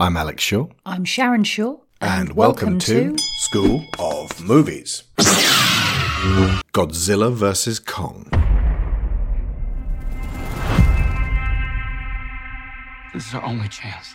I'm Alex Shaw. I'm Sharon Shaw. And, welcome, to, School of Movies Godzilla vs. Kong. This is our only chance.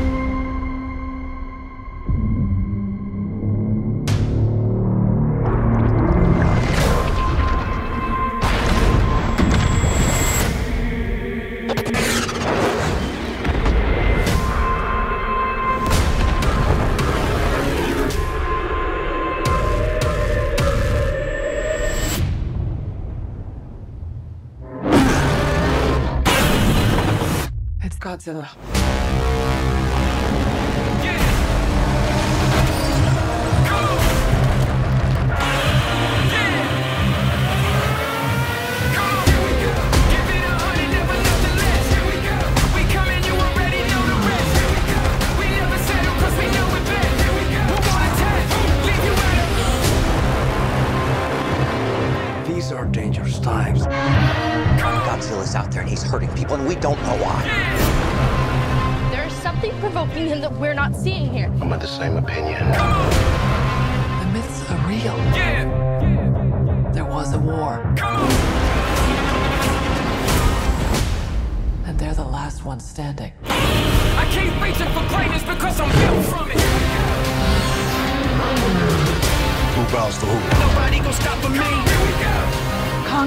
It's Godzilla.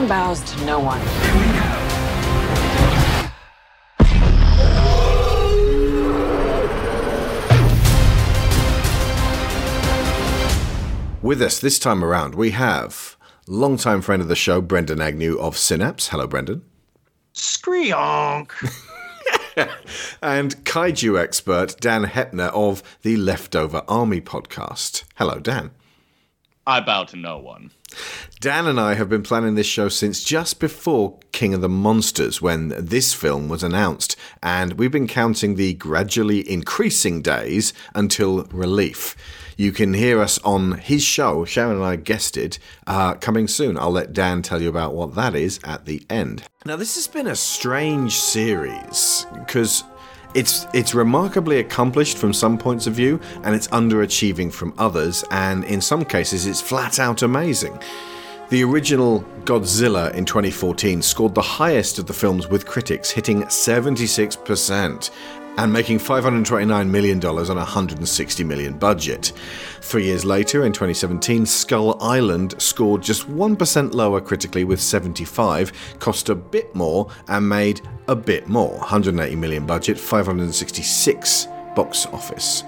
Kong bows to no one. With us this time around, we have longtime friend of the show, Brendan Agnew of Synapse. Hello, Brendan. Screonk. And kaiju expert, Dan Hepner of the Leftover Army podcast. Hello, Dan. I bow to no one. Dan and I have been planning this show since just before King of the Monsters when this film was announced, and we've been counting the gradually increasing days until relief. You can hear us on his show, Sharon and I guested, uh, coming soon. I'll let Dan tell you about what that is at the end. Now, this has been a strange series because it's it's remarkably accomplished from some points of view, and it's underachieving from others, and in some cases, it's flat out amazing. The original Godzilla in 2014 scored the highest of the films with critics, hitting 76% and making $529 million on a 160 million budget. Three years later, in 2017, Skull Island scored just 1% lower critically with 75, cost a bit more, and made a bit more. 180 million budget, 566 box office.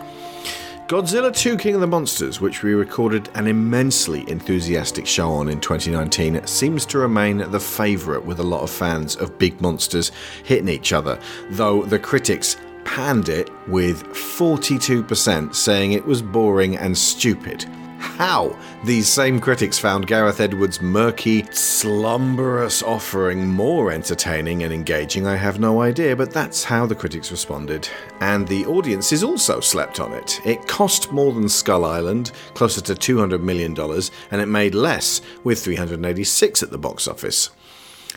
Godzilla 2 King of the Monsters, which we recorded an immensely enthusiastic show on in 2019, seems to remain the favourite with a lot of fans of big monsters hitting each other, though the critics panned it with 42% saying it was boring and stupid. How these same critics found Gareth Edwards' murky, slumberous offering more entertaining and engaging, I have no idea, but that's how the critics responded. And the audiences also slept on it. It cost more than Skull Island, closer to $200 million, and it made less, with 386 at the box office.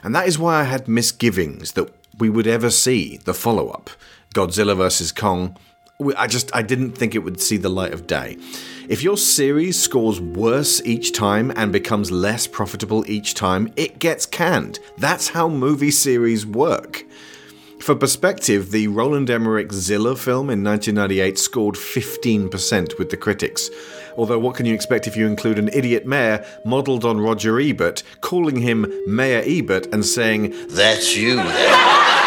And that is why I had misgivings that we would ever see the follow up Godzilla vs. Kong. I just I didn't think it would see the light of day. If your series scores worse each time and becomes less profitable each time, it gets canned. That's how movie series work. For perspective, the Roland Emmerich Zilla film in 1998 scored 15% with the critics. Although, what can you expect if you include an idiot mayor modelled on Roger Ebert, calling him Mayor Ebert and saying, That's you.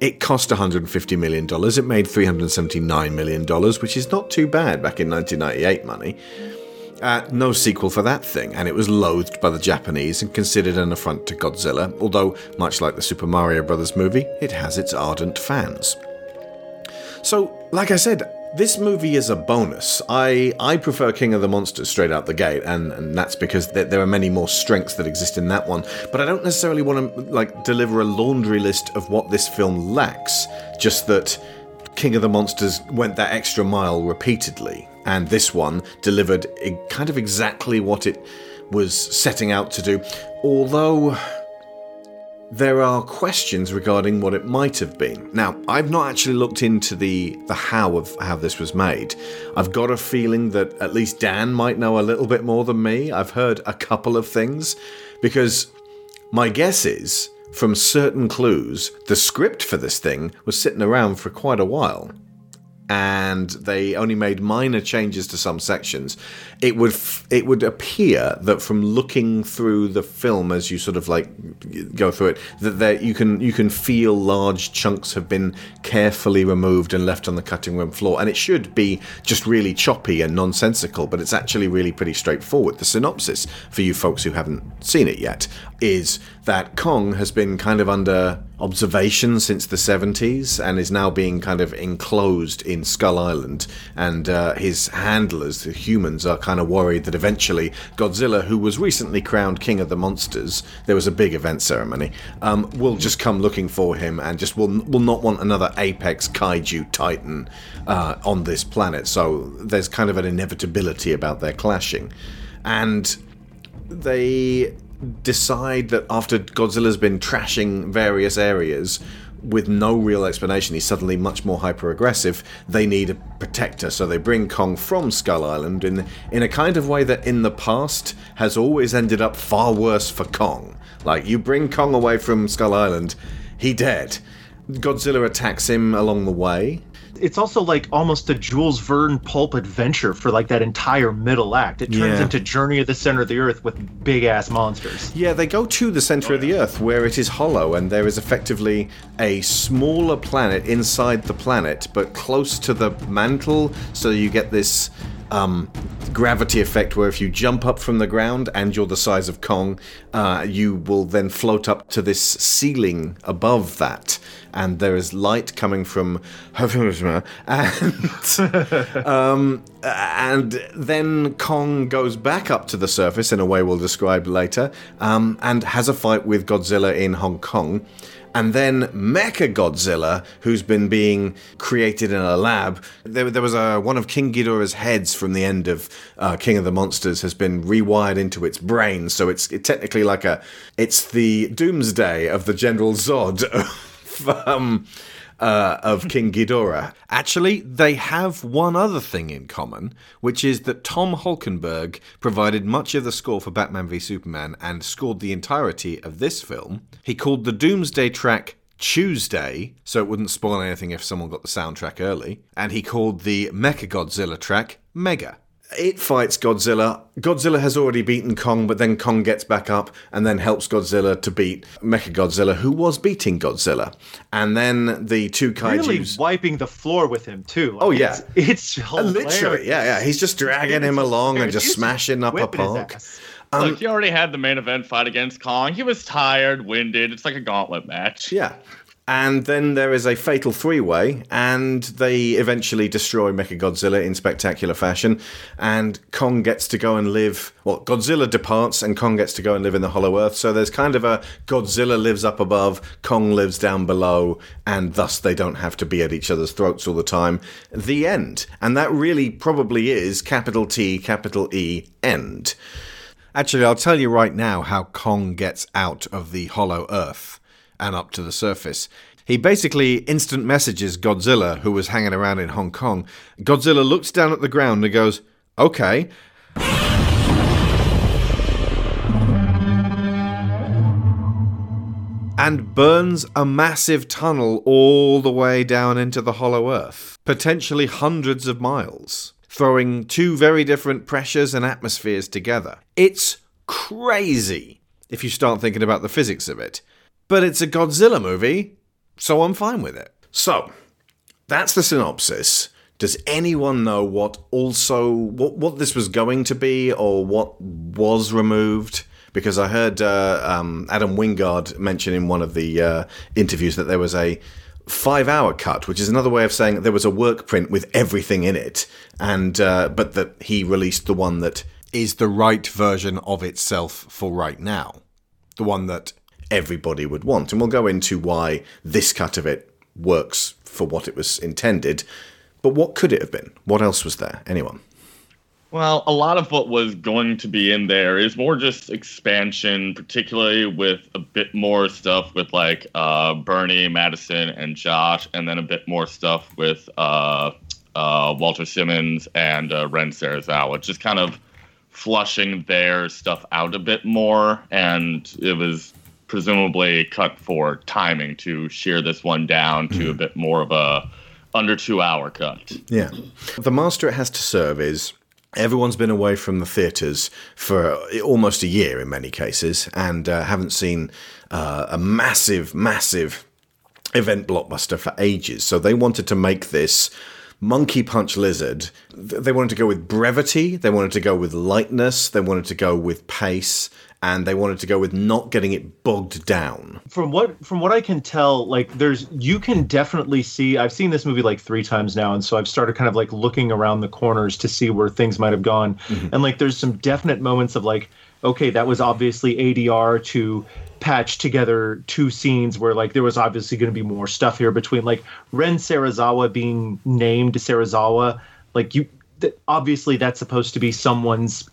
It cost $150 million. It made $379 million, which is not too bad back in 1998 money. Uh, no sequel for that thing, and it was loathed by the Japanese and considered an affront to Godzilla, although, much like the Super Mario Bros. movie, it has its ardent fans. So, like I said, this movie is a bonus. I, I prefer King of the Monsters straight out the gate, and, and that's because there, there are many more strengths that exist in that one. But I don't necessarily want to like deliver a laundry list of what this film lacks. Just that King of the Monsters went that extra mile repeatedly, and this one delivered kind of exactly what it was setting out to do. Although there are questions regarding what it might have been. Now, I've not actually looked into the the how of how this was made. I've got a feeling that at least Dan might know a little bit more than me. I've heard a couple of things because my guess is from certain clues, the script for this thing was sitting around for quite a while and they only made minor changes to some sections, it would f- it would appear that from looking through the film as you sort of like go through it, that there you can you can feel large chunks have been carefully removed and left on the cutting room floor, and it should be just really choppy and nonsensical, but it's actually really pretty straightforward. The synopsis for you folks who haven't seen it yet is that Kong has been kind of under observation since the 70s and is now being kind of enclosed in Skull Island. And uh, his handlers, the humans, are kind of worried that eventually Godzilla, who was recently crowned King of the Monsters, there was a big event ceremony, um, will just come looking for him and just will, will not want another apex kaiju titan uh, on this planet. So there's kind of an inevitability about their clashing. And they decide that after Godzilla's been trashing various areas with no real explanation, he's suddenly much more hyper aggressive. They need a protector, so they bring Kong from Skull Island in in a kind of way that in the past has always ended up far worse for Kong. Like you bring Kong away from Skull Island, he dead. Godzilla attacks him along the way. It's also like almost a Jules Verne pulp adventure for like that entire middle act. It turns Yeah. into Journey of the Center of the Earth with big ass monsters. Yeah, they go to the center of the Earth where it is hollow, and there is effectively a smaller planet inside the planet, but close to the mantle, so you get this um, gravity effect where if you jump up from the ground and you're the size of Kong, uh, you will then float up to this ceiling above that. And there is light coming from and um, and then Kong goes back up to the surface in a way we'll describe later, um, and has a fight with Godzilla in Hong Kong. And then Mecha Godzilla, who's been being created in a lab, there, there was a one of King Ghidorah's heads from the end of uh, King of the Monsters has been rewired into its brain, so it's it technically like a it's the Doomsday of the General Zod of, um, uh, of King Ghidorah. Actually, they have one other thing in common, which is that Tom Holkenborg provided much of the score for Batman v Superman and scored the entirety of this film. He called the Doomsday track Tuesday, so it wouldn't spoil anything if someone got the soundtrack early, and he called the Mechagodzilla track Mega. It fights Godzilla. Godzilla has already beaten Kong, but then Kong gets back up and then helps Godzilla to beat Mechagodzilla, who was beating Godzilla. And then the two Really kaijus. wiping the floor with him too. Like, Oh, yeah. it's, it's Uh, Literally, yeah, yeah. He's just dragging him along and just He's smashing up a whipping park. ass. Look, you already had the main event fight against Kong. He was tired, winded. It's like a gauntlet match. Yeah. And then there is a fatal three way, and they eventually destroy Mechagodzilla in spectacular fashion. And Kong gets to go and live. Well, Godzilla departs, and Kong gets to go and live in the Hollow Earth. So there's kind of a Godzilla lives up above, Kong lives down below, and thus they don't have to be at each other's throats all the time. The end. And that really probably is capital T, capital E, end. Actually, I'll tell you right now how Kong gets out of the hollow earth and up to the surface. He basically instant messages Godzilla, who was hanging around in Hong Kong. Godzilla looks down at the ground and goes, Okay. And burns a massive tunnel all the way down into the hollow earth, potentially hundreds of miles, throwing two very different pressures and atmospheres together. It's crazy if you start thinking about the physics of it. But it's a Godzilla movie, So I'm fine with it. So that's the synopsis. Does anyone know what also what what this was going to be or what was removed? Because I heard uh, um, Adam Wingard mention in one of the uh, interviews that there was a five-hour cut, which is another way of saying there was a work print with everything in it, and uh, but that he released the one that is the right version of itself for right now, the one that everybody would want, and we'll go into why this cut of it works for what it was intended. But what could it have been? What else was there? Anyone? Well, a lot of what was going to be in there is more just expansion, particularly with a bit more stuff with like uh, Bernie, Madison, and Josh, and then a bit more stuff with uh, uh, Walter Simmons and uh, Ren Serizawa, just kind of flushing their stuff out a bit more. And it was presumably cut for timing to shear this one down to a bit more of a under two hour cut. Yeah. The master it has to serve is everyone's been away from the theatres for almost a year in many cases and uh, haven't seen uh, a massive, massive event blockbuster for ages. So they wanted to make this Monkey Punch Lizard. They wanted to go with brevity, they wanted to go with lightness, they wanted to go with pace, and they wanted to go with not getting it bogged down. from what from what I can tell, like there's you can definitely see. I've seen this movie like three times now, and so I've started kind of like looking around the corners to see where things might have gone. Mm-hmm. And like there's some definite moments of like, okay, that was obviously ADR to patch together two scenes where like there was obviously going to be more stuff here between like Ren Serizawa being named Serizawa, Like you, th- obviously that's supposed to be someone's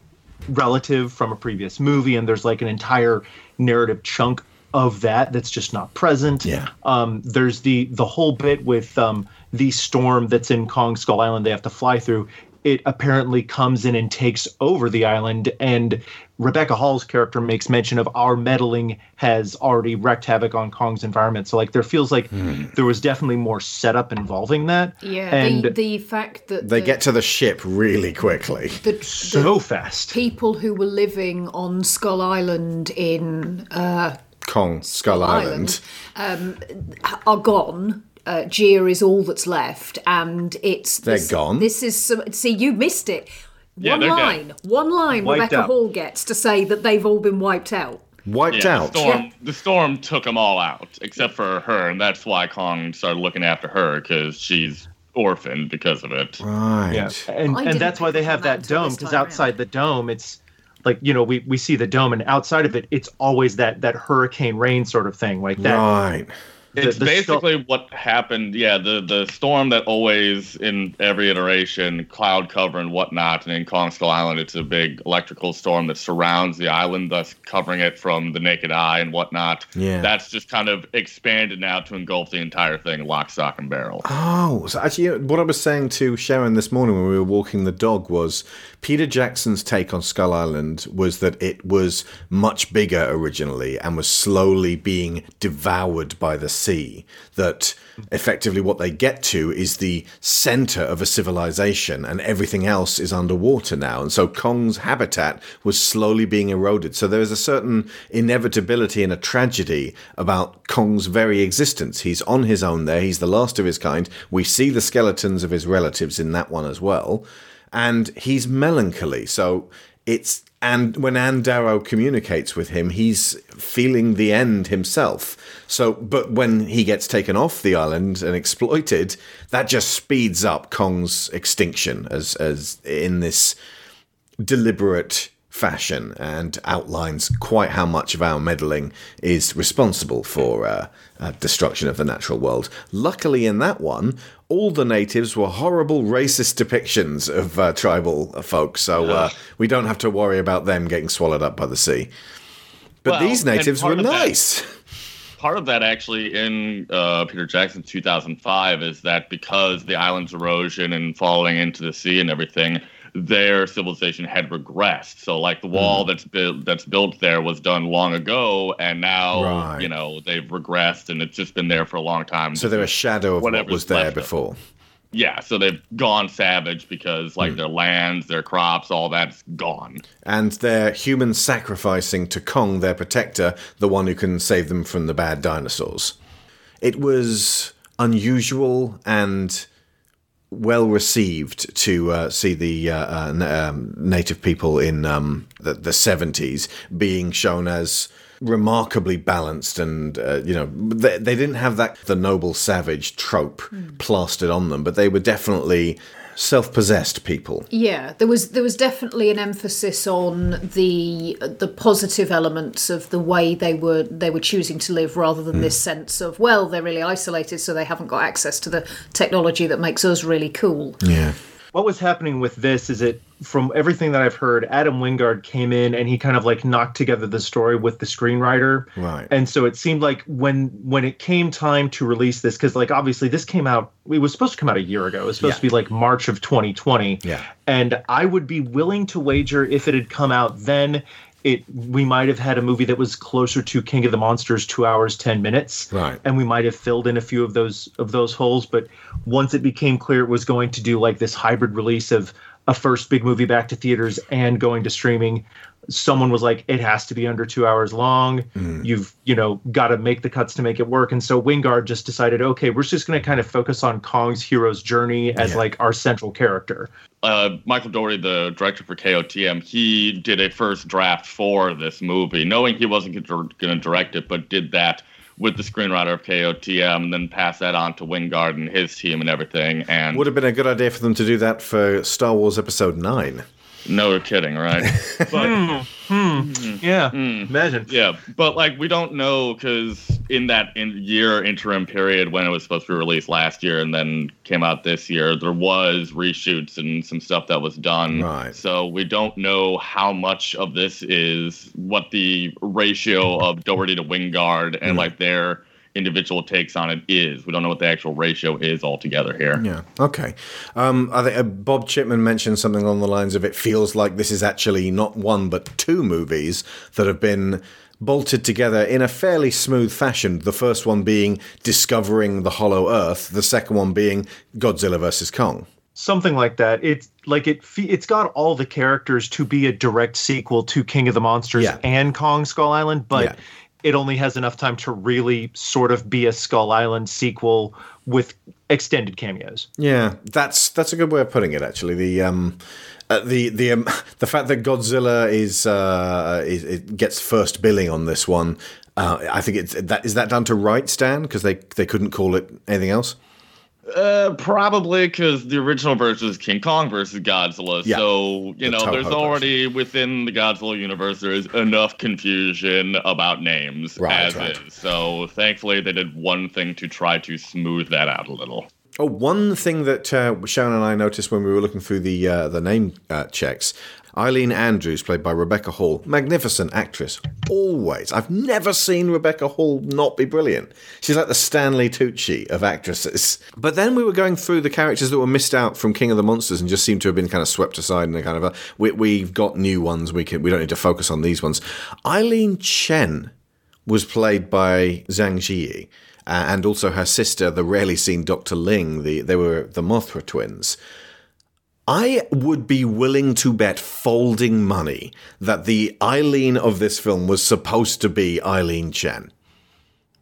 relative from a previous movie and there's like an entire narrative chunk of that that's just not present Yeah. um there's the the whole bit with um the storm that's in kong skull island they have to fly through it apparently comes in and takes over the island and rebecca hall's character makes mention of our meddling has already wreaked havoc on kong's environment so like there feels like there was definitely more setup involving that Yeah, and the, the fact that They the, get to the ship really quickly. the, so fast people who were living on Skull Island in uh, Kong, Skull Island. are gone. Uh, Jia is all that's left, and it's They're this, gone? This is some, see, you missed it. Yeah, one they're dead. line, one line. Wiped Rebecca out. Hall gets to say that they've all been wiped out. Wiped Yeah, out. The storm, the storm took them all out, except for her, and that's why Kong started looking after her because she's orphaned because of it. Right. Yeah, and and that's why they have that that dome because outside round. the dome, it's like you know we, we see the dome, and outside of it, it's always that that hurricane rain sort of thing, like that. Right. The- It's the basically what happened. Yeah, the the storm that always in every iteration, cloud cover and whatnot, and in Kong Skull Island, it's a big electrical storm that surrounds the island, thus covering it from the naked eye and whatnot. Yeah. that's just kind of expanded now to engulf the entire thing, lock, stock, and barrel. Oh, so actually, uh, what I was saying to Sharon this morning when we were walking the dog was Peter Jackson's take on Skull Island was that it was much bigger originally and was slowly being devoured by the That effectively what they get to is the center of a civilization and everything else is underwater now. And so Kong's habitat was slowly being eroded. So there is a certain inevitability and a tragedy about Kong's very existence. He's on his own there. He's the last of his kind. We see the skeletons of his relatives in that one as well. And he's melancholy. So it's and when Ann Darrow communicates with him, he's feeling the end himself. So, but when he gets taken off the island and exploited, that just speeds up Kong's extinction as as in this deliberate fashion and outlines quite how much of our meddling is responsible for uh, uh, destruction of the natural world. Luckily, in that one, all the natives were horrible racist depictions of uh, tribal folk, so uh, we don't have to worry about them getting swallowed up by the sea. But Well, these natives were of that- nice. part of that actually in uh, Peter Jackson's 2005 is that because the island's erosion and falling into the sea and everything, their civilization had regressed. So like the wall Hmm. that's built that's built there was done long ago, and now Right. you know they've regressed and it's just been there for a long time. So they're a shadow of what was there of before. yeah, so they've gone savage because Hmm. like their lands, their crops, all that's gone. And they're human sacrificing to Kong, their protector, the one who can save them from the bad dinosaurs. it was unusual and well received to uh, see the uh, uh, um, native people in um, the, the 70s being shown as remarkably balanced and uh, you know they, they didn't have that the noble savage trope plastered on them but they were definitely self-possessed people. Yeah, there was there was definitely an emphasis on the the positive elements of the way they were they were choosing to live, rather than hmm. this sense of well they're really isolated, so they haven't got access to the technology that makes us really cool. yeah what was happening with this is it from everything that I've heard, Adam Wingard came in and he kind of like knocked together the story with the screenwriter. Right. And so it seemed like when when it came time to release this, because like obviously this came out it was supposed to come out a year ago. It was supposed Yeah. to be like March of 2020. Yeah. And I would be willing to wager if it had come out then it we might have had a movie that was closer to King of the Monsters, two hours ten minutes, Right. And we might have filled in a few of those of those holes. But once it became clear it was going to do like this hybrid release of a first big movie back to theaters and going to streaming, someone was like, it has to be under two hours long. You've you know got to make the cuts to make it work. And so Wingard just decided, okay, we're just going to kind of focus on Kong's hero's journey as Yeah. like our central character. uh, Michael Dougherty, the director for KOTM, he did a first draft for this movie, knowing he wasn't going to direct it, but did that with the screenwriter of KOTM, and then passed that on to Wingard and his team and everything. And would have been a good idea for them to do that for star wars episode 9 no kidding, right? but hmm, hmm. Mm-hmm. Yeah, hmm. imagine. yeah, but like we don't know because in that in year interim period when it was supposed to be released last year and then came out this year, there was reshoots and some stuff that was done. Right. So we don't know how much of this is what the ratio of Dougherty to Wingard and like their individual takes on it is. We don't know what the actual ratio is altogether here. Yeah. Okay. Um, I think uh, Bob Chipman mentioned something along the lines of it feels like this is actually not one but two movies that have been bolted together in a fairly smooth fashion. The first one being discovering the Hollow Earth. The second one being Godzilla versus Kong. something like that. It's like it it's got all the characters to be a direct sequel to King of the Monsters Yeah. and Kong Skull Island, but Yeah. It only has enough time to really sort of be a Skull Island sequel with extended cameos. Yeah, that's that's a good way of putting it. Actually, the um, uh, the the um, the fact that Godzilla is uh, is it gets first billing on this one. Uh, I think it's that is that down to rights, Dan, because they they couldn't call it anything else. Uh, probably because the original version is King Kong versus Godzilla. Yeah. So, you know, there's version. already within the Godzilla universe, there is enough confusion about names Right, as right. is. So, thankfully, they did one thing to try to smooth that out a little. Oh, one thing that uh, Sharon and I noticed when we were looking through the uh, the name uh, checks, Eileen Andrews, played by Rebecca Hall, magnificent actress. Always, I've never seen Rebecca Hall not be brilliant. She's like the Stanley Tucci of actresses. But then we were going through the characters that were missed out from King of the Monsters and just seemed to have been kind of swept aside and kind of a, we, we've got new ones. We can we don't need to focus on these ones. Eileen Chen was played by Zhang Ziyi, uh, and also her sister, the rarely seen Dr. Ling. The, they were the Mothra twins. I would be willing to bet folding money that the Eileen of this film was supposed to be Eileen Chen.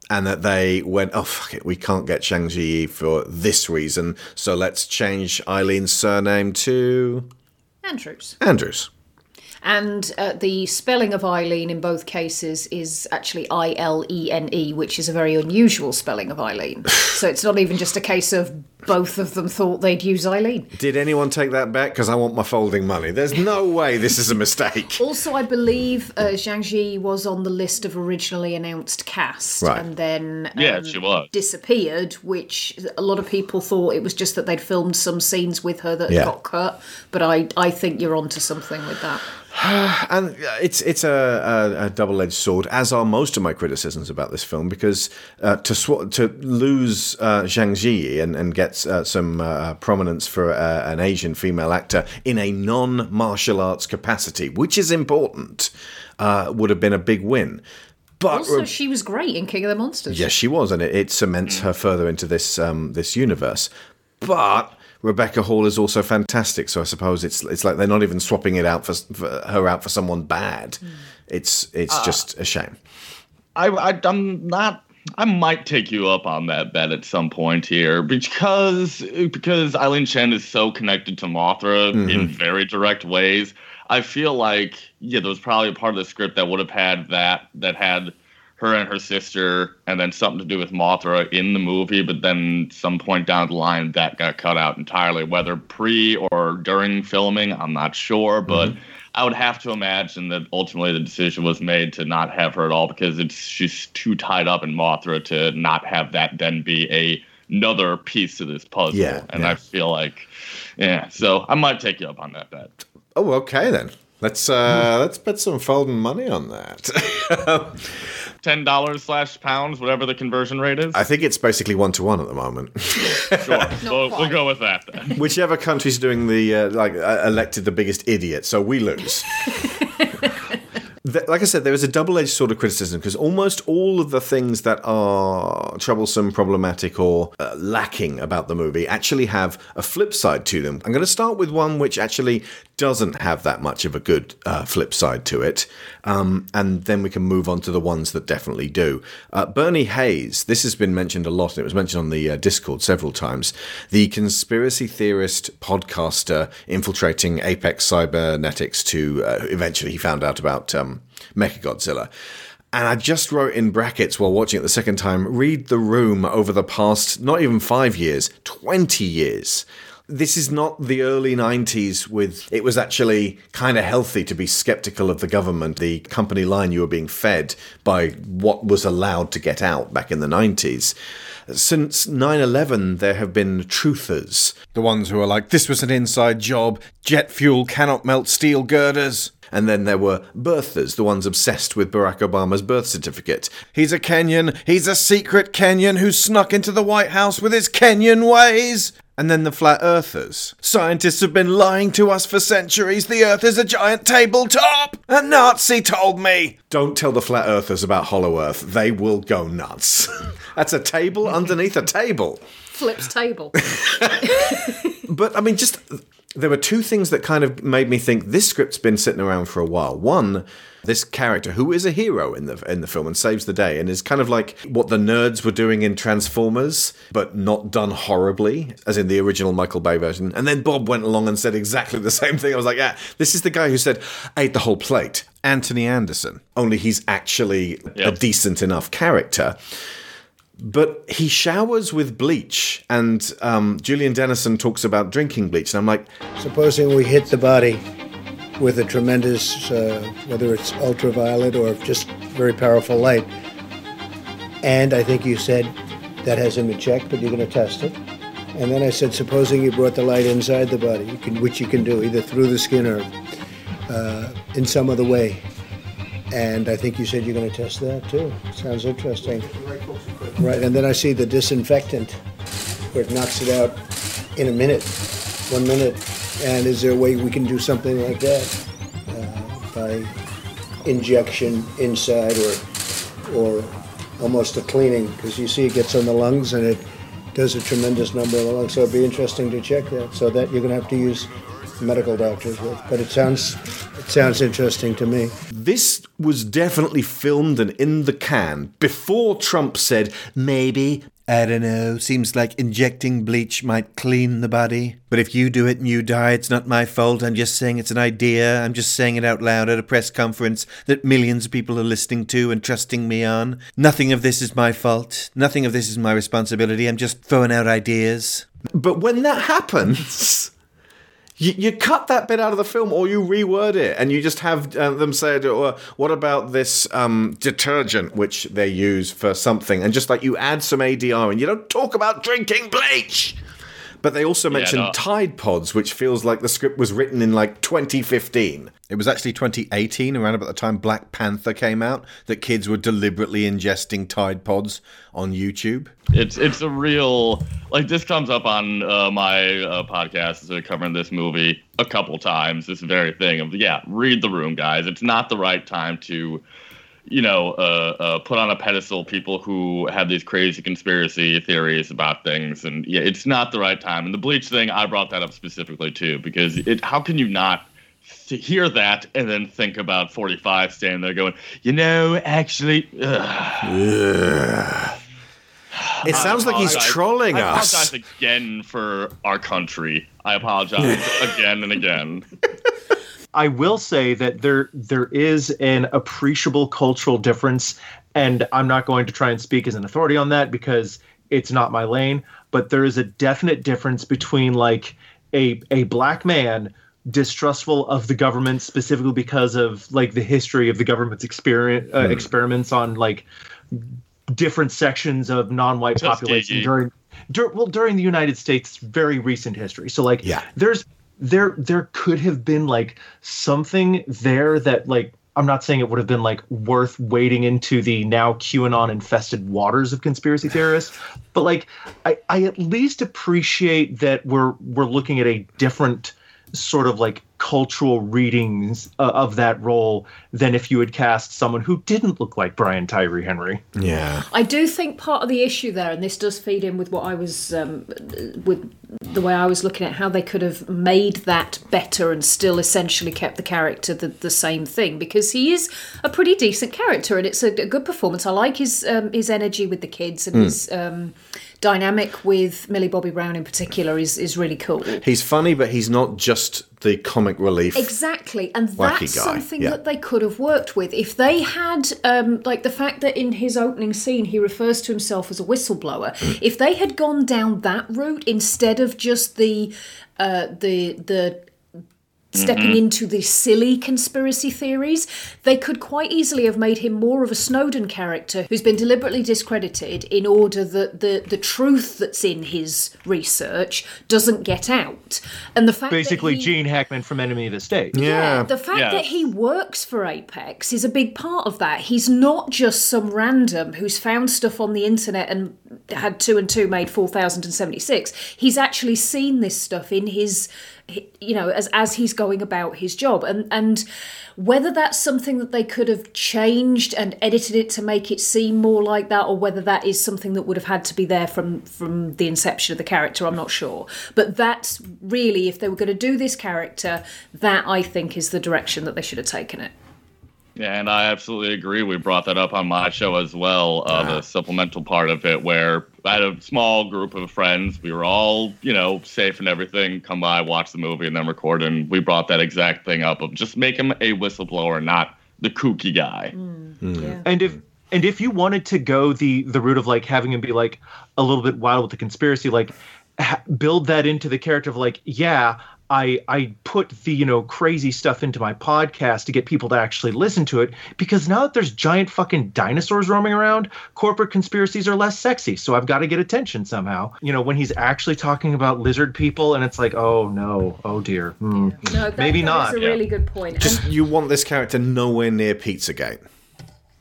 And that they went, oh, fuck it, we can't get Shang Ji for this reason, so let's change Eileen's surname to Andrews. Andrews. And uh, the spelling of Eileen in both cases is actually I L E N E, which is a very unusual spelling of Eileen. so it's not even just a case of both of them thought they'd use Eileen. Did anyone take that bet? Because I want my folding money. There's no way this is a mistake. Also, I believe uh, Zhang Ji was on the list of originally announced cast Right. and then um, Yeah, she was. disappeared, which a lot of people thought it was just that they'd filmed some scenes with her that Yeah. got cut. But I, I think you're onto something with that. And uh, it's it's a, a, a double edged sword, as are most of my criticisms about this film, because uh, to sw- to lose uh, Zhang Ji and and get uh, some uh, prominence for uh, an Asian female actor in a non martial arts capacity, which is important, uh, would have been a big win. But Also, she was great in King of the Monsters. Yes, she was, and it, it cements her further into this um, this universe. But Rebecca Hall is also fantastic, so I suppose it's it's like they're not even swapping it out for, for her out for someone bad. It's it's just a shame. I, I I'm not I might take you up on that bet at some point here because because Eileen Chen is so connected to Mothra mm-hmm. in very direct ways. I feel like yeah, there was probably a part of the script that would have had that that had her and her sister, and then something to do with Mothra in the movie. But then some point down the line, that got cut out entirely. Whether pre or during filming, I'm not sure, but. Mm-hmm. I would have to imagine that ultimately the decision was made to not have her at all because it's she's too tied up in Mothra to not have that then be a another piece to this puzzle. Yeah, and yeah. I feel like, yeah. So I might take you up on that bet. Oh, okay then. Let's uh, let's bet some folding money on that. ten dollars slash pounds, whatever the conversion rate is. I think it's basically one to one at the moment. sure, we'll, we'll, go with that then. Whichever country's doing the uh, like uh, elected the biggest idiot, so we lose like I said, there is a double edged sort of criticism because almost all of the things that are troublesome, problematic, or uh, lacking about the movie actually have a flip side to them. I'm going to start with one which actually doesn't have that much of a good uh, flip side to it, um, and then we can move on to the ones that definitely do. Uh, Bernie Hayes, this has been mentioned a lot, and it was mentioned on the uh, Discord several times. The conspiracy theorist podcaster infiltrating Apex Cybernetics to uh, eventually he found out about. Um, Mechagodzilla. And I just wrote in brackets while watching it the second time read the room over the past, not even five years, 20 years. This is not the early 90s with it was actually kind of healthy to be skeptical of the government, the company line you were being fed by what was allowed to get out back in the 90s. Since 9 11, there have been truthers. The ones who are like, this was an inside job, jet fuel cannot melt steel girders. And then there were birthers, the ones obsessed with Barack Obama's birth certificate. He's a Kenyan. He's a secret Kenyan who snuck into the White House with his Kenyan ways. And then the flat earthers. Scientists have been lying to us for centuries. The earth is a giant tabletop. A Nazi told me. Don't tell the flat earthers about Hollow Earth. They will go nuts. That's a table underneath a table. Flips table. but I mean, just there were two things that kind of made me think this script's been sitting around for a while. One, this character who is a hero in the in the film and saves the day and is kind of like what the nerds were doing in Transformers, but not done horribly, as in the original Michael Bay version. And then Bob went along and said exactly the same thing. I was like, yeah, this is the guy who said, ate the whole plate. Anthony Anderson. Only he's actually yep. a decent enough character but he showers with bleach, and um, Julian Dennison talks about drinking bleach, and I'm like, supposing we hit the body with a tremendous, uh, whether it's ultraviolet or just very powerful light, and I think you said that has him in check, but you're going to test it. And then I said, supposing you brought the light inside the body, you can, which you can do either through the skin or uh, in some other way. And I think you said you're going to test that too. Sounds interesting. Right, and then I see the disinfectant where it knocks it out in a minute, one minute. And is there a way we can do something like that uh, by injection inside or or almost a cleaning? Because you see it gets on the lungs and it does a tremendous number of the lungs. So it'd be interesting to check that. So that you're going to have to use medical doctors with. But it sounds it sounds interesting to me. This was definitely filmed and in the can before Trump said maybe. I don't know. Seems like injecting bleach might clean the body. But if you do it and you die, it's not my fault. I'm just saying it's an idea. I'm just saying it out loud at a press conference that millions of people are listening to and trusting me on. Nothing of this is my fault. Nothing of this is my responsibility. I'm just throwing out ideas. But when that happens. You, you, cut that bit out of the film or you reword it and you just have uh, them say or what about this um, detergent which they use for something? And just like you add some adr and you don't talk about drinking bleach but they also mentioned yeah, no. Tide Pods, which feels like the script was written in like 2015. It was actually 2018, around about the time Black Panther came out, that kids were deliberately ingesting Tide Pods on YouTube. It's it's a real like this comes up on uh, my uh, podcast uh, covering this movie a couple times. This very thing of yeah, read the room, guys. It's not the right time to you know, uh, uh, put on a pedestal people who have these crazy conspiracy theories about things, and yeah, it's not the right time. And the bleach thing, I brought that up specifically too, because it. How can you not hear that and then think about 45 standing there going, you know, actually, ugh. It sounds like he's trolling I us. apologize again for our country. I apologize again and again. I will say that there there is an appreciable cultural difference, and I'm not going to try and speak as an authority on that because it's not my lane. But there is a definite difference between like a a black man distrustful of the government specifically because of like the history of the government's experience uh, experiments on like different sections of non-white population during dur- well during the United States very recent history. So like Yeah. there's there there could have been like something there that like I'm not saying it would have been like worth wading into the now QAnon infested waters of conspiracy theorists, but like I, I at least appreciate that we're we're looking at a different sort of like cultural readings uh, of that role than if you had cast someone who didn't look like Brian Tyree Henry. Yeah. I do think part of the issue there, and this does feed in with what I was, um, with the way I was looking at how they could have made that better and still essentially kept the character the, the same thing, because he is a pretty decent character and it's a, a good performance. I like his um, his energy with the kids and his um, dynamic with Millie Bobby Brown in particular is is really cool. He's funny, but he's not just the comic relief. Exactly, and that's guy, something yeah. that they could have worked with if they had, um, like the fact that in his opening scene he refers to himself as a whistleblower. If they had gone down that route instead of just the uh, the the stepping Mm-hmm. into the silly conspiracy theories, they could quite easily have made him more of a Snowden character who's been deliberately discredited in order that the, the truth that's in his research doesn't get out. And the fact that Basically, he- Gene Hackman from Enemy of the State. yeah. the fact Yeah. that he works for Apex is a big part of that. He's not just some random who's found stuff on the internet and had two and two made 4076. He's actually seen this stuff in his you know as as he's going about his job. And and whether that's something that they could have changed and edited it to make it seem more like that or whether that is something that would have had to be there from from the inception of the character I'm not sure. But that's really if they were going to do this character that I think is the direction that they should have taken it and I absolutely agree. We brought that up on my show as well, uh, the supplemental part of it, where I had a small group of friends. We were all, you know, safe and everything. Come by, watch the movie, and then record. And we brought that exact thing up of just make him a whistleblower, not the kooky guy. And if and if you wanted to go the the route of like having him be like a little bit wild with the conspiracy, like ha- build that into the character of like, yeah, I I put the you know crazy stuff into my podcast to get people to actually listen to it because now that there's giant fucking dinosaurs roaming around, corporate conspiracies are less sexy. So I've got to get attention somehow. You know, when he's actually talking about lizard people, and it's like, oh no, oh dear, hmm. no that, Maybe that not, That's a yeah. really good point Just you want this character nowhere near Pizzagate.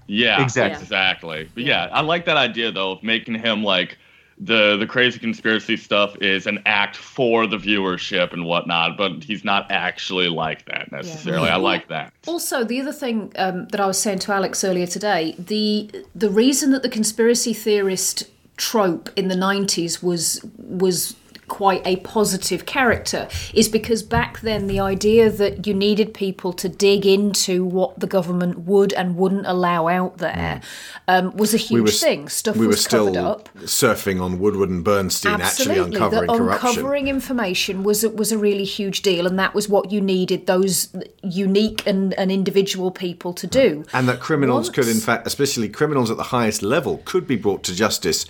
Yeah, Exactly. exactly. But yeah, I like that idea though of making him like the the crazy conspiracy stuff is an act for the viewership and whatnot, but he's not actually like that necessarily. I like that. Also, the other thing um, that I was saying to Alex earlier today, the the reason that the conspiracy theorist trope in the '90s was was quite a positive character is because back then the idea that you needed people to dig into what the government would and wouldn't allow out there um, was a huge s- thing. Stuff we were still up. surfing on Woodward and Bernstein, actually uncovering that corruption. uncovering information was a, was a really huge deal, and that was what you needed those unique and, and individual people to do. And that criminals could, in fact, especially criminals at the highest level, could be brought to justice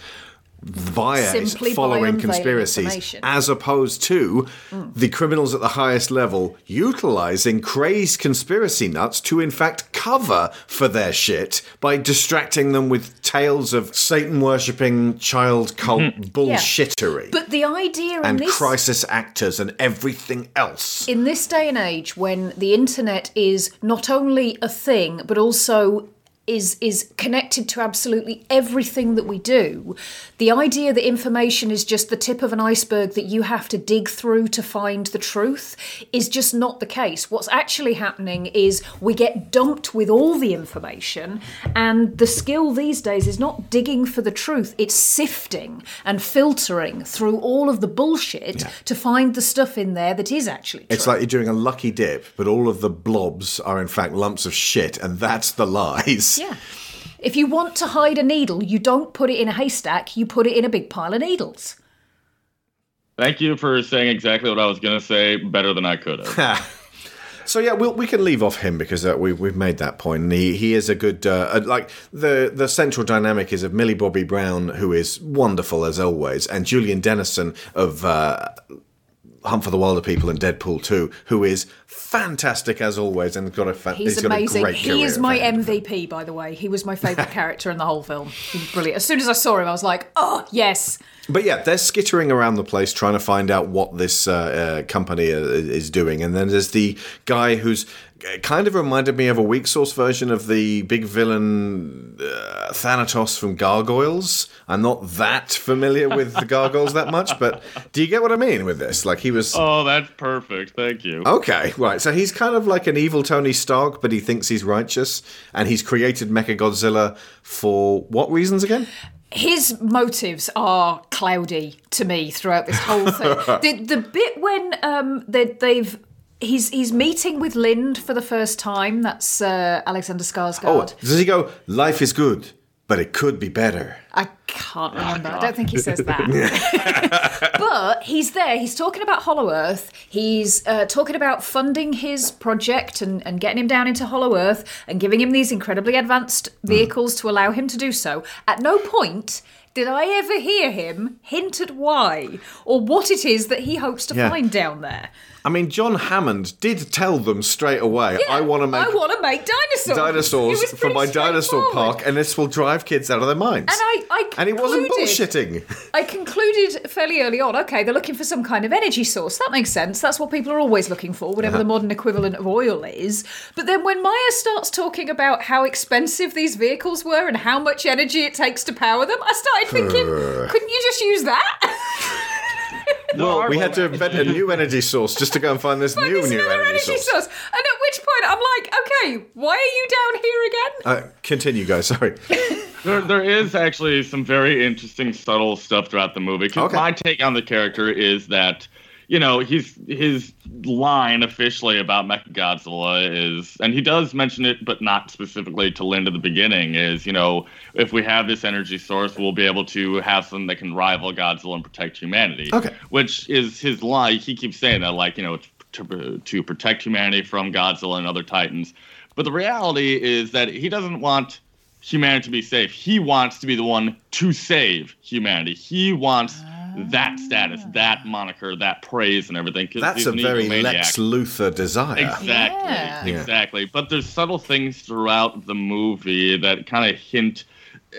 via Simply by following unveiling conspiracies, as opposed to the criminals at the highest level utilizing crazed conspiracy nuts to, in fact, cover for their shit by distracting them with tales of Satan worshipping child cult hmm. bullshittery But the idea in and this crisis actors and everything else. in this day and age when the internet is not only a thing but also is is connected to absolutely everything that we do the idea that information is just the tip of an iceberg that you have to dig through to find the truth is just not the case what's actually happening is we get dumped with all the information and the skill these days is not digging for the truth it's sifting and filtering through all of the bullshit to find the stuff in there that is actually true. It's like you're doing a lucky dip, but all of the blobs are in fact lumps of shit, and that's the lies. Yeah. If you want to hide a needle, you don't put it in a haystack, you put it in a big pile of needles. Thank you for saying exactly what I was going to say better than I could have. So yeah, we'll, we can leave off him because uh, we, we've made that point. And he, he is a good uh, uh, like the the central dynamic is of Millie Bobby Brown, who is wonderful as always, and Julian Dennison of uh, Hunt for the Wilderpeople and Deadpool 2, who is fantastic as always and got a fa- He's, got a amazing. great He is my. MVP, by the way. He was my favourite character in the whole film. He was brilliant. As soon as I saw him, I was like, oh, yes. But yeah, they're skittering around the place trying to find out what this uh, uh, company uh, is doing. And then there's the guy who's uh, kind of reminded me of a weak source version of the big villain uh, Xanatos from Gargoyles. I'm not that familiar with the Gargoyles that much, but do you get what I mean with this? Like he was. oh, that's perfect. Thank you. Okay, right. So he's kind of like an evil Tony Stark, but he thinks he's righteous, and he's created Mechagodzilla for what reasons again? His motives are cloudy to me throughout this whole thing. the, the bit when um, they, they've. He's, he's meeting with Lind for the first time. That's uh, Alexander Oh, Skarsgård. does he go? Life is good, but it could be better. I can't remember. I don't think he says that. but he's there. He's talking about Hollow Earth. He's uh, talking about funding his project and, and getting him down into Hollow Earth and giving him these incredibly advanced vehicles to allow him to do so. At no point did I ever hear him hint at why or what it is that he hopes to Yeah. find down there. I mean, John Hammond did tell them straight away, I want to make I want to make dinosaurs. Dinosaurs for my dinosaur park, and this will drive kids out of their minds. And I, I And he wasn't bullshitting. I concluded fairly early on, okay, they're looking for some kind of energy source. That makes sense. That's what people are always looking for, whatever Uh-huh. the modern equivalent of oil is. But then when Maya starts talking about how expensive these vehicles were and how much energy it takes to power them, I started thinking, couldn't you just use that? Well, we had to invent a new energy source just to go and find this new It's new energy, energy source. source. And at which point I'm like, okay, why are you down here again? Uh, continue, guys. Sorry. There, there is actually some very interesting, subtle stuff throughout the movie. Okay. my take on the character is that, you know, he's his line officially about Mechagodzilla is, and he does mention it, but not specifically to Lind at the beginning, is, you know, if we have this energy source, we'll be able to have something that can rival Godzilla and protect humanity. Okay. Which is his line. He keeps saying that, like, you know, to, to protect humanity from Godzilla and other Titans. But the reality is that he doesn't want humanity to be safe. He wants to be the one to save humanity. He wants that status, that moniker, that praise, and everything. 'cause That's he's a an very. Lex Luthor desire. Exactly. Yeah. Yeah. Exactly. But there's subtle things throughout the movie that kind of hint,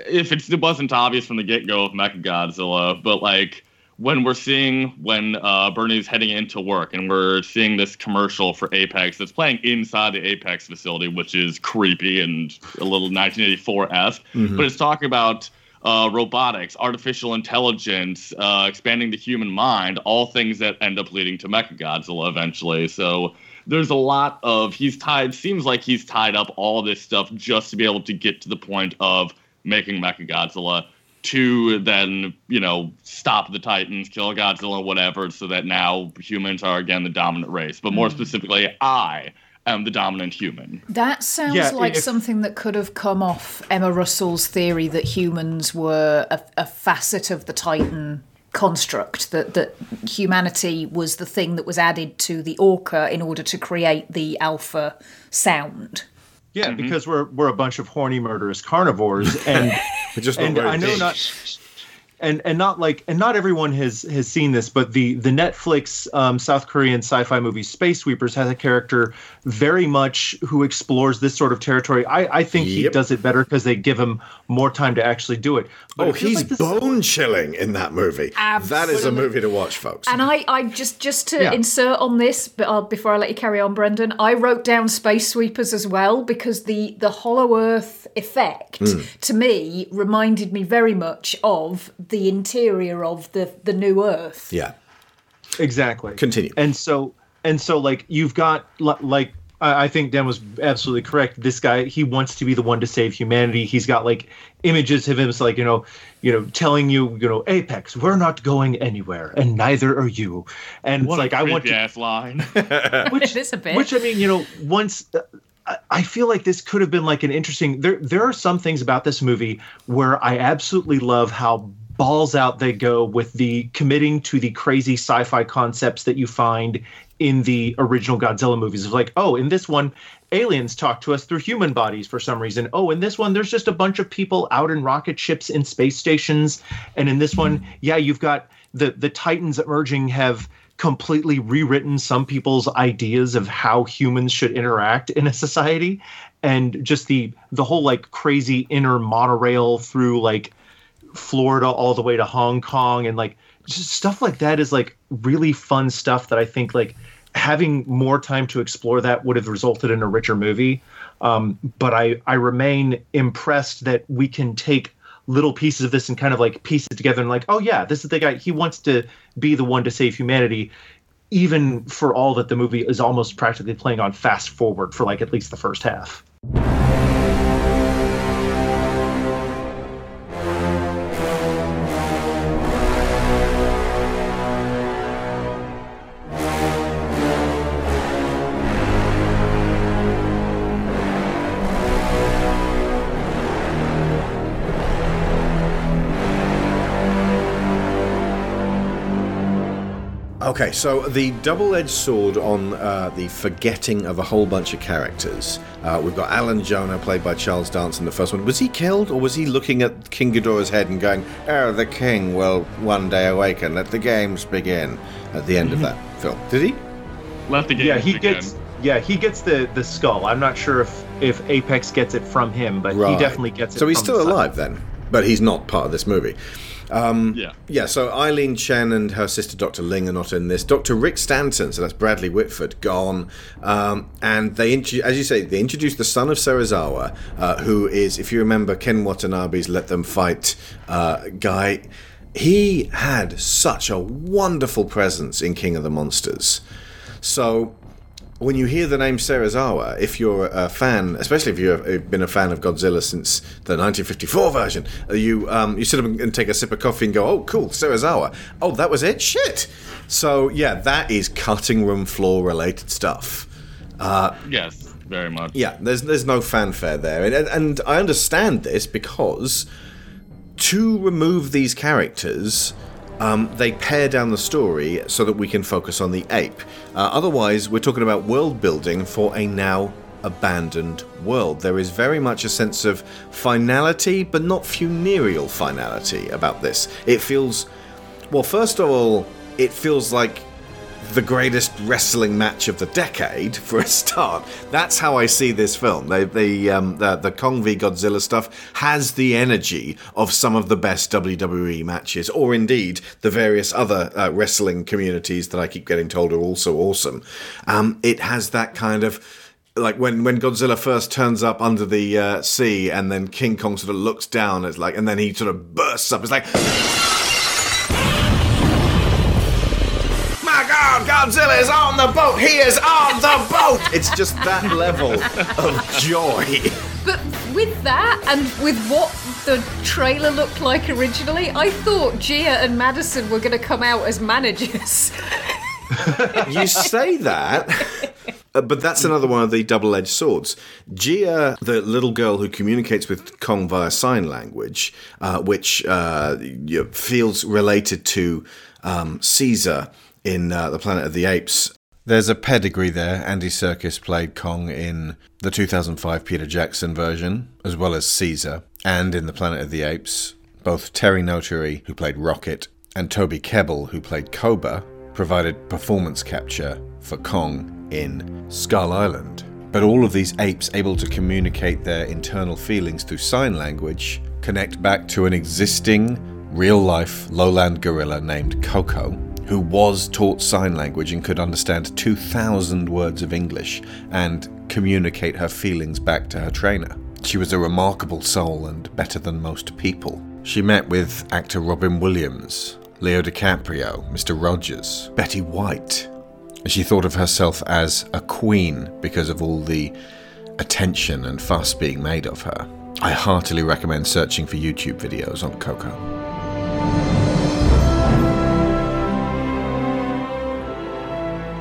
if it's, it wasn't obvious from the get go of Mechagodzilla, but like when we're seeing when uh, Bernie's heading into work and we're seeing this commercial for Apex that's playing inside the Apex facility, which is creepy and a little 1984 esque, but it's talking about uh, robotics, artificial intelligence, uh, expanding the human mind, all things that end up leading to Mechagodzilla eventually. So there's a lot of he's tied. Seems like he's tied up all this stuff just to be able to get to the point of making Mechagodzilla. To then, you know, stop the Titans, kill Godzilla, whatever, so that now humans are again the dominant race. But more specifically, I am the dominant human. That sounds Yeah, like if- something that could have come off Emma Russell's theory that humans were a, a facet of the Titan construct, that, that humanity was the thing that was added to the orca in order to create the alpha sound. Yeah, mm-hmm. because we're we're a bunch of horny murderous carnivores, and just and I know not. And, and not like and not everyone has has seen this, but the the Netflix um, South Korean sci-fi movie Space Sweepers has a character very much who explores this sort of territory. I, I think he does it better because they give him more time to actually do it. But Oh, it he's like this- bone chilling in that movie. That is a movie to watch, folks. And I, I just just to Yeah. insert on this, but uh, before I let you carry on, Brendan, I wrote down Space Sweepers as well because the the Hollow Earth effect to me reminded me very much of the interior of the the new Earth. yeah. Exactly. Continue. And so and so like you've got like I I think Dan was absolutely correct. This guy, he wants to be the one to save humanity. He's got like images of him, it's like you know, you know, telling you, you know, Apex, we're not going anywhere, and neither are you. And What it's like a I want to, ass line. which, is a bit. which I mean, you know, once uh, I- I feel like this could have been like an interesting. There, there are some things about this movie where I absolutely love how balls out they go with the committing to the crazy sci-fi concepts that you find in the original Godzilla movies. It's like, oh, in this one, aliens talk to us through human bodies for some reason. Oh, in this one, there's just a bunch of people out in rocket ships in space stations, and in this one, yeah, you've got the the Titans emerging have completely rewritten some people's ideas of how humans should interact in a society and just the the whole like crazy inner monorail through like Florida all the way to Hong Kong and like just stuff like that is like really fun stuff that I think like having more time to explore that would have resulted in a richer movie. Um, but I I remain impressed that we can take little pieces of this and kind of like piece it together and like oh yeah this is the guy he wants to be the one to save humanity even for all that the movie is almost practically playing on fast forward for like at least the first half Okay, so the double-edged sword on uh, the forgetting of a whole bunch of characters. Uh, we've got Alan Jonah, played by Charles Dance in the first one. Was he killed, or was he looking at King Ghidorah's head and going, "Oh, the king will one day awaken. Let the games begin." At the end of that film, did he? Let the yeah he begin. gets yeah he gets the the skull i'm not sure if if apex gets it from him but he definitely gets it So he's from still the son. alive then, but he's not part of this movie. Um, Yeah. Yeah, so Ilene Chen and her sister Dr. Ling are not in this. Dr. Rick Stanton, so that's Bradley Whitford, gone. Um, and they, as you say, they introduced the son of Serizawa, uh, who is, if you remember, Ken Watanabe's Let Them Fight uh, guy. He had such a wonderful presence in King of the Monsters. So when you hear the name Serizawa, if you're a fan, especially if you've been a fan of Godzilla since the 1954 version, you um, you sit up and take a sip of coffee and go, "Oh, cool, Serizawa. Oh, that was it. Shit." So yeah, that is cutting room floor related stuff. Uh, Yes, very much. yeah, there's there's no fanfare there, and, and I understand this because to remove these characters, um, they pare down the story so that we can focus on the ape. Uh, otherwise, we're talking about world building for a now abandoned world. There is very much a sense of finality, but not funereal finality about this. It feels, well, first of all, it feels like the greatest wrestling match of the decade for a start. That's how I see this film. Um, the the Kong v Godzilla stuff has the energy of some of the best WWE matches, or indeed the various other uh, wrestling communities that I keep getting told are also awesome. Um, it has that kind of like when when Godzilla first turns up under the uh, sea, and then King Kong sort of looks down. It's like, and then he sort of bursts up. It's like. Godzilla is on the boat. He is on the boat. It's just that level of joy. But with that and with what the trailer looked like originally, I thought Jia and Madison were going to come out as managers. You say that. uh, But that's another one of the double edged swords. Jia, the little girl who communicates with Kong via sign language, uh, which uh, feels related to um, Caesar in uh, The Planet of the Apes. There's a pedigree there. Andy Serkis played Kong in the 2005 Peter Jackson version, as well as Caesar, and in The Planet of the Apes. Both Terry Notary, who played Rocket, and Toby Kebbell, who played Koba, provided performance capture for Kong in Skull Island. But all of these apes able to communicate their internal feelings through sign language connect back to an existing real life lowland gorilla named Koko, who was taught sign language and could understand 2,000 words of English and communicate her feelings back to her trainer. She was a remarkable soul and better than most people. She met with actor Robin Williams, Leo DiCaprio, Mr. Rogers, Betty White. She thought of herself as a queen because of all the attention and fuss being made of her. I heartily recommend searching for YouTube videos on Koko.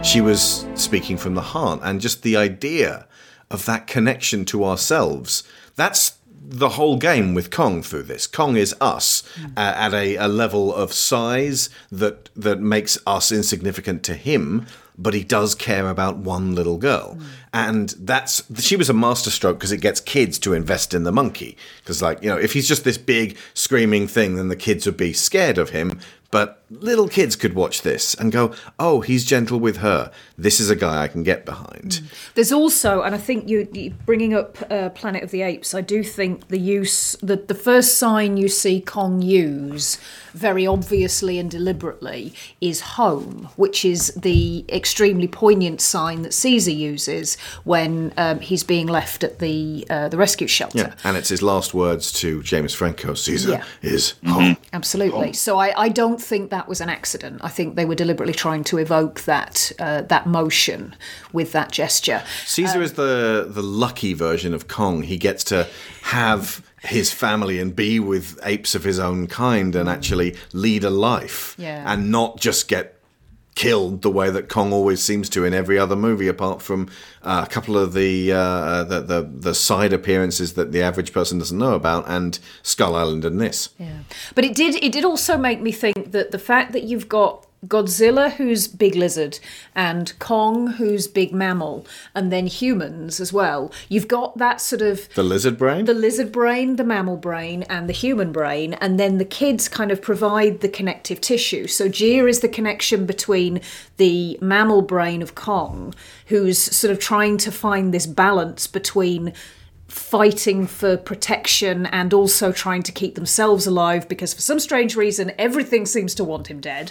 She was speaking from the heart, and just the idea of that connection to ourselves. That's the whole game with Kong through this. Kong is us uh, at a, a level of size that that makes us insignificant to him, but he does care about one little girl. And that's she was a masterstroke because it gets kids to invest in the monkey. Because like, you know, if he's just this big screaming thing, then the kids would be scared of him. But little kids could watch this and go, "Oh, he's gentle with her. This is a guy I can get behind." There's also, and I think you, you bringing up uh, Planet of the Apes. I do think the use, the the first sign you see Kong use very obviously and deliberately is home, which is the extremely poignant sign that Caesar uses when um, he's being left at the uh, the rescue shelter. Yeah, and it's his last words to James Franco. Caesar Yeah. is home. Absolutely. So I, I don't think that was an accident. I think they were deliberately trying to evoke that uh, that motion with that gesture. Caesar is the the lucky version of Kong. He gets to have his family and be with apes of his own kind and actually lead a life Yeah. and not just get killed the way that Kong always seems to in every other movie apart from uh, a couple of the, uh, the the the side appearances that the average person doesn't know about and Skull Island and this. Yeah. But it did it did also make me think that the fact that you've got Godzilla who's big lizard and Kong who's big mammal and then humans as well. You've got that sort of The lizard brain? the lizard brain, the mammal brain, and the human brain, and then the kids kind of provide the connective tissue. So Jia is the connection between the mammal brain of Kong, who's sort of trying to find this balance between fighting for protection and also trying to keep themselves alive because for some strange reason everything seems to want him dead.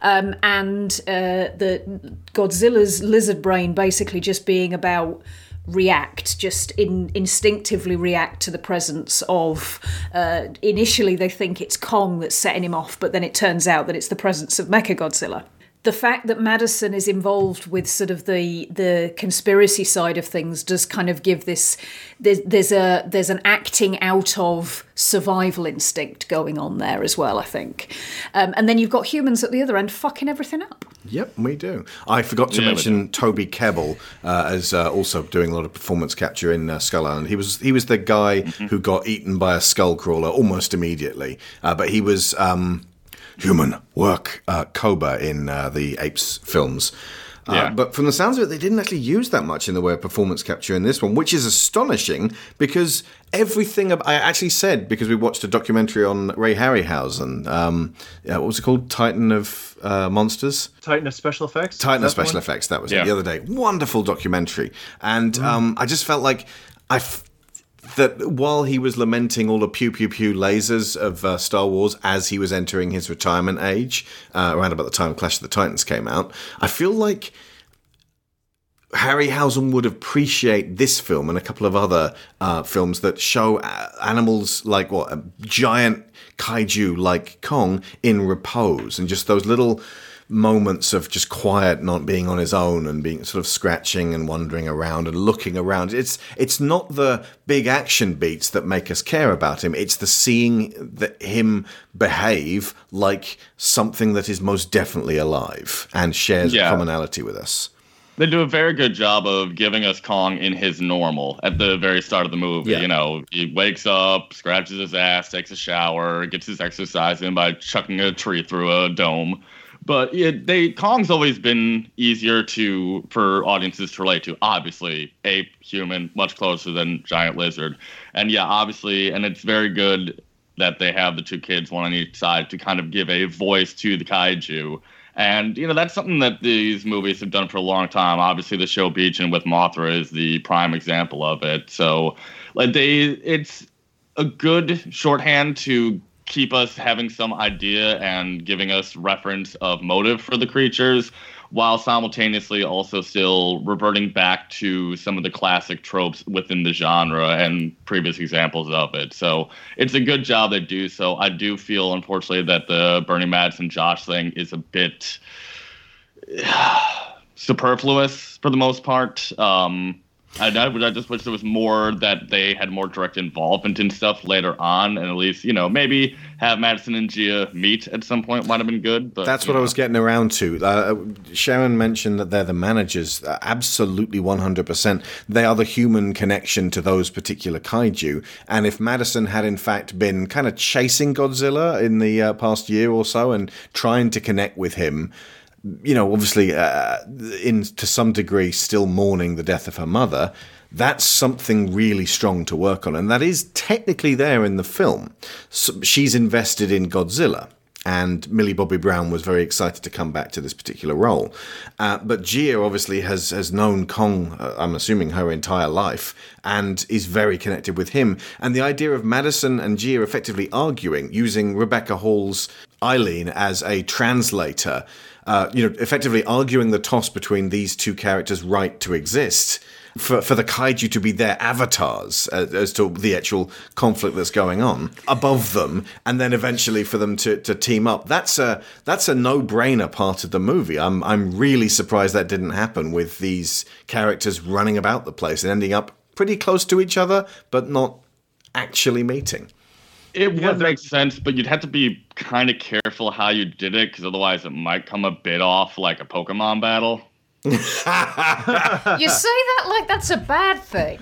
Um, and uh, the godzilla's lizard brain basically just being about react just in, instinctively react to the presence of uh, initially they think it's kong that's setting him off but then it turns out that it's the presence of mechagodzilla the fact that Madison is involved with sort of the the conspiracy side of things does kind of give this there's, there's a there's an acting out of survival instinct going on there as well I think. Um, and then you've got humans at the other end fucking everything up. Yep, we do. I forgot to Yeah, mention Toby Kebbell uh, as uh, also doing a lot of performance capture in uh, Skull Island. He was he was the guy who got eaten by a skull crawler almost immediately, uh, but he was um, human work uh, Koba in uh, the Apes films. Uh, Yeah. But from the sounds of it, they didn't actually use that much in the way of performance capture in this one, which is astonishing because everything ab- I actually said because we watched a documentary on Ray Harryhausen. Um, yeah, what was it called? Titan of uh, Monsters. Titan of special effects. Titan of Is that the Special one? Effects. That was Yeah. it the other day. Wonderful documentary, and um, I just felt like I. F- that while he was lamenting all the pew pew pew lasers of uh, Star Wars as he was entering his retirement age, uh, around about the time Clash of the Titans came out, I feel like Harryhausen would appreciate this film and a couple of other uh, films that show uh, animals like what a giant kaiju like Kong in repose and just those little moments of just quiet, not being on his own and being sort of scratching and wandering around and looking around. It's it's not the big action beats that make us care about him. It's the seeing that him behave like something that is most definitely alive and shares Yeah. a commonality with us. They do a very good job of giving us Kong in his normal at the very start of the movie. Yeah. You know, he wakes up, scratches his ass, takes a shower, gets his exercise in by chucking a tree through a dome. But it, they Kong's always been easier to for audiences to relate to. Obviously, ape, human, much closer than giant lizard, and yeah, obviously, and it's very good that they have the two kids, one on each side, to kind of give a voice to the kaiju. And you know that's something that these movies have done for a long time. Obviously, the Shobijin with Mothra is the prime example of it. So, like they, it's a good shorthand to keep us having some idea and giving us reference of motive for the creatures, while simultaneously also still reverting back to some of the classic tropes within the genre and previous examples of it. So it's a good job they do so. I do feel, unfortunately, that the Bernie Madison Josh thing is a bit superfluous for the most part. Um, I, I, I just wish there was more that they had more direct involvement in stuff later on, and at least you know maybe have Madison and Jia meet at some point might have been good. But That's what I was getting around to. Uh, Sharon mentioned that they're the managers. Uh, absolutely, one hundred percent. They are the human connection to those particular kaiju. And if Madison had in fact been kind of chasing Godzilla in the uh, past year or so and trying to connect with him you know, obviously, uh, in to some degree, still mourning the death of her mother. That's something really strong to work on, and that is technically there in the film. So she's invested in Godzilla, and Millie Bobby Brown was very excited to come back to this particular role. Uh, but Jia obviously has has known Kong, uh, I'm assuming her entire life, and is very connected with him. And the idea of Madison and Jia effectively arguing using Rebecca Hall's Ilene as a translator uh, you know, effectively arguing the toss between these two characters' right to exist. For, for the kaiju to be their avatars as, as to the actual conflict that's going on above them, and then eventually for them to, to team up. That's a that's a no brainer part of the movie. I'm I'm really surprised that didn't happen with these characters running about the place and ending up pretty close to each other, but not actually meeting. It would make sense, but you'd have to be kind of careful how you did it, because otherwise it might come a bit off like a Pokemon battle. You say that like that's a bad thing.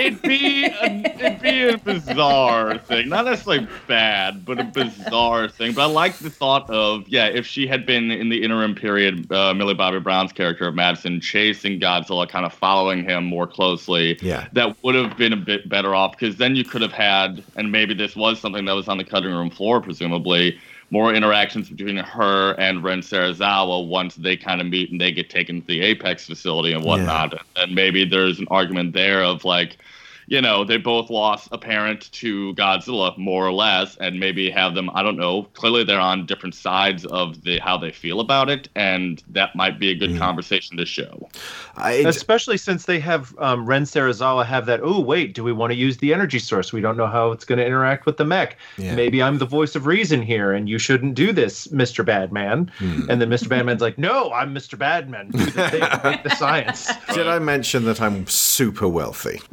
it'd be a, it'd be a bizarre thing, not necessarily bad, but a bizarre thing. But I like the thought of yeah, if she had been in the interim period, uh, Millie Bobby Brown's character of Madison chasing Godzilla, kind of following him more closely. Yeah, that would have been a bit better off because then you could have had, and maybe this was something that was on the cutting room floor, presumably more interactions between her and Ren Serizawa once they kind of meet and they get taken to the Apex facility and whatnot. Yeah. And maybe there's an argument there of like, you know, they both lost a parent to Godzilla, more or less, and maybe have them, I don't know, clearly they're on different sides of the how they feel about it, and that might be a good mm. conversation to show. Especially since they have um, Ren Serizawa have that, oh, wait, do we want to use the energy source? We don't know how it's going to interact with the mech. Yeah. Maybe I'm the voice of reason here, and you shouldn't do this, Mr. Badman. Mm. And then Mr. Badman's like, no, I'm Mr. Badman. Do the thing, make the science. Did I mention that I'm super wealthy?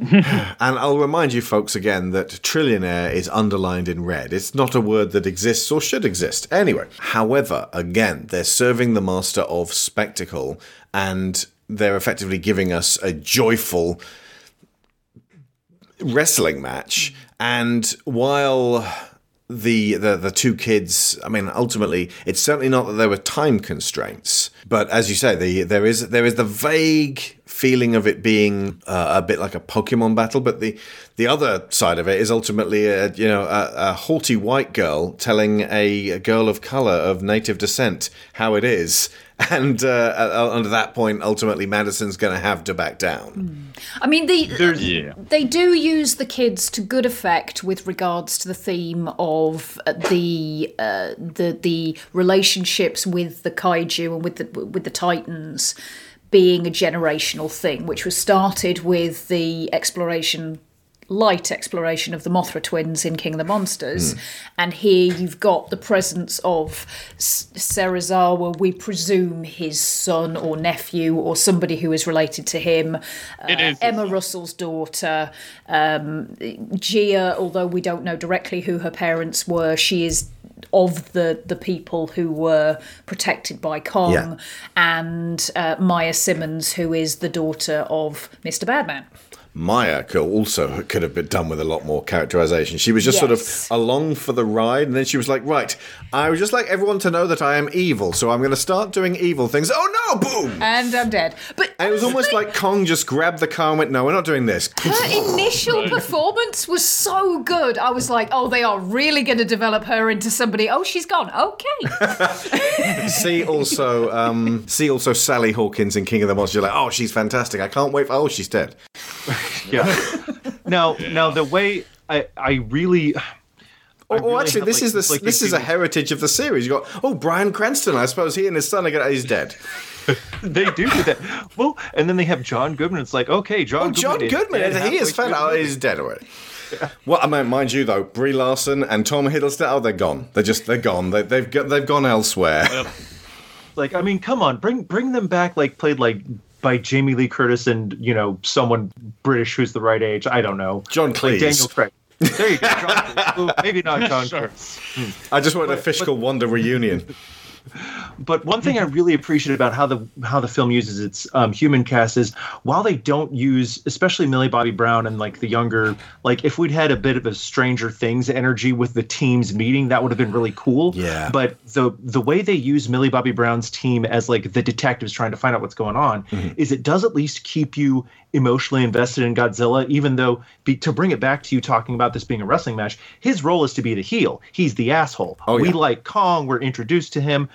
And I'll remind you folks again that trillionaire is underlined in red. It's not a word that exists or should exist. Anyway, however, again, they're serving the master of spectacle and they're effectively giving us a joyful wrestling match. And while the, the the two kids i mean ultimately it's certainly not that there were time constraints but as you say the, there is there is the vague feeling of it being uh, a bit like a pokemon battle but the the other side of it is ultimately a you know a, a haughty white girl telling a, a girl of color of native descent how it is and uh, under that point, ultimately, Madison's going to have to back down. Mm. I mean, they yeah. they do use the kids to good effect with regards to the theme of the uh, the the relationships with the kaiju and with the with the titans being a generational thing, which was started with the exploration light exploration of the Mothra twins in King of the Monsters, mm. and here you've got the presence of Serizawa, we presume his son or nephew or somebody who is related to him, uh, Emma Russell's daughter, um, Jia, although we don't know directly who her parents were, she is of the the people who were protected by Kong, yeah. and uh, Maya Simmons, who is the daughter of Mr. Badman. Maya could also could have been done with a lot more characterization. She was just yes. sort of along for the ride, and then she was like, "Right, I would just like everyone to know that I am evil, so I'm going to start doing evil things." Oh no! Boom! And I'm dead. But and it was almost like Kong just grabbed the car and went, "No, we're not doing this." Her initial performance was so good. I was like, "Oh, they are really going to develop her into somebody." Oh, she's gone. Okay. see also, um, see also Sally Hawkins in King of the Monsters. You're like, "Oh, she's fantastic." I can't wait for. Oh, she's dead. Yeah. now, yeah. now the way I, I really. Oh, really actually, this like, is the, this is a heritage of the series. You got oh Bryan Cranston. I suppose he and his son are gonna, he's dead. they do do that. Well, and then they have John Goodman. It's like okay, John. Oh, John Goodman. Goodman he is fed. out. he's dead already. Yeah. Well, I mean, mind you though, Brie Larson and Tom Hiddleston. Oh, they're gone. They're just they're gone. They, they've got, they've gone elsewhere. Like I mean, come on, bring bring them back. Like played like by Jamie Lee Curtis and you know someone British who's the right age. I don't know. John Like Cleese. Daniel Craig. There you go. John Cleese. Ooh, maybe not John Sure. Cleese. Hmm. I just wanted a Fish Called Wanda reunion. But one thing I really appreciate about how the how the film uses its um, human cast is while they don't use, especially Millie Bobby Brown and like the younger, like if we'd had a bit of a Stranger Things energy with the teams meeting, that would have been really cool. Yeah. But the the way they use Millie Bobby Brown's team as like the detectives trying to find out what's going on is it does at least keep you emotionally invested in Godzilla, even though be, to bring it back to you talking about this being a wrestling match, his role is to be the heel. He's the asshole. Oh, we yeah. like Kong. We're introduced to him.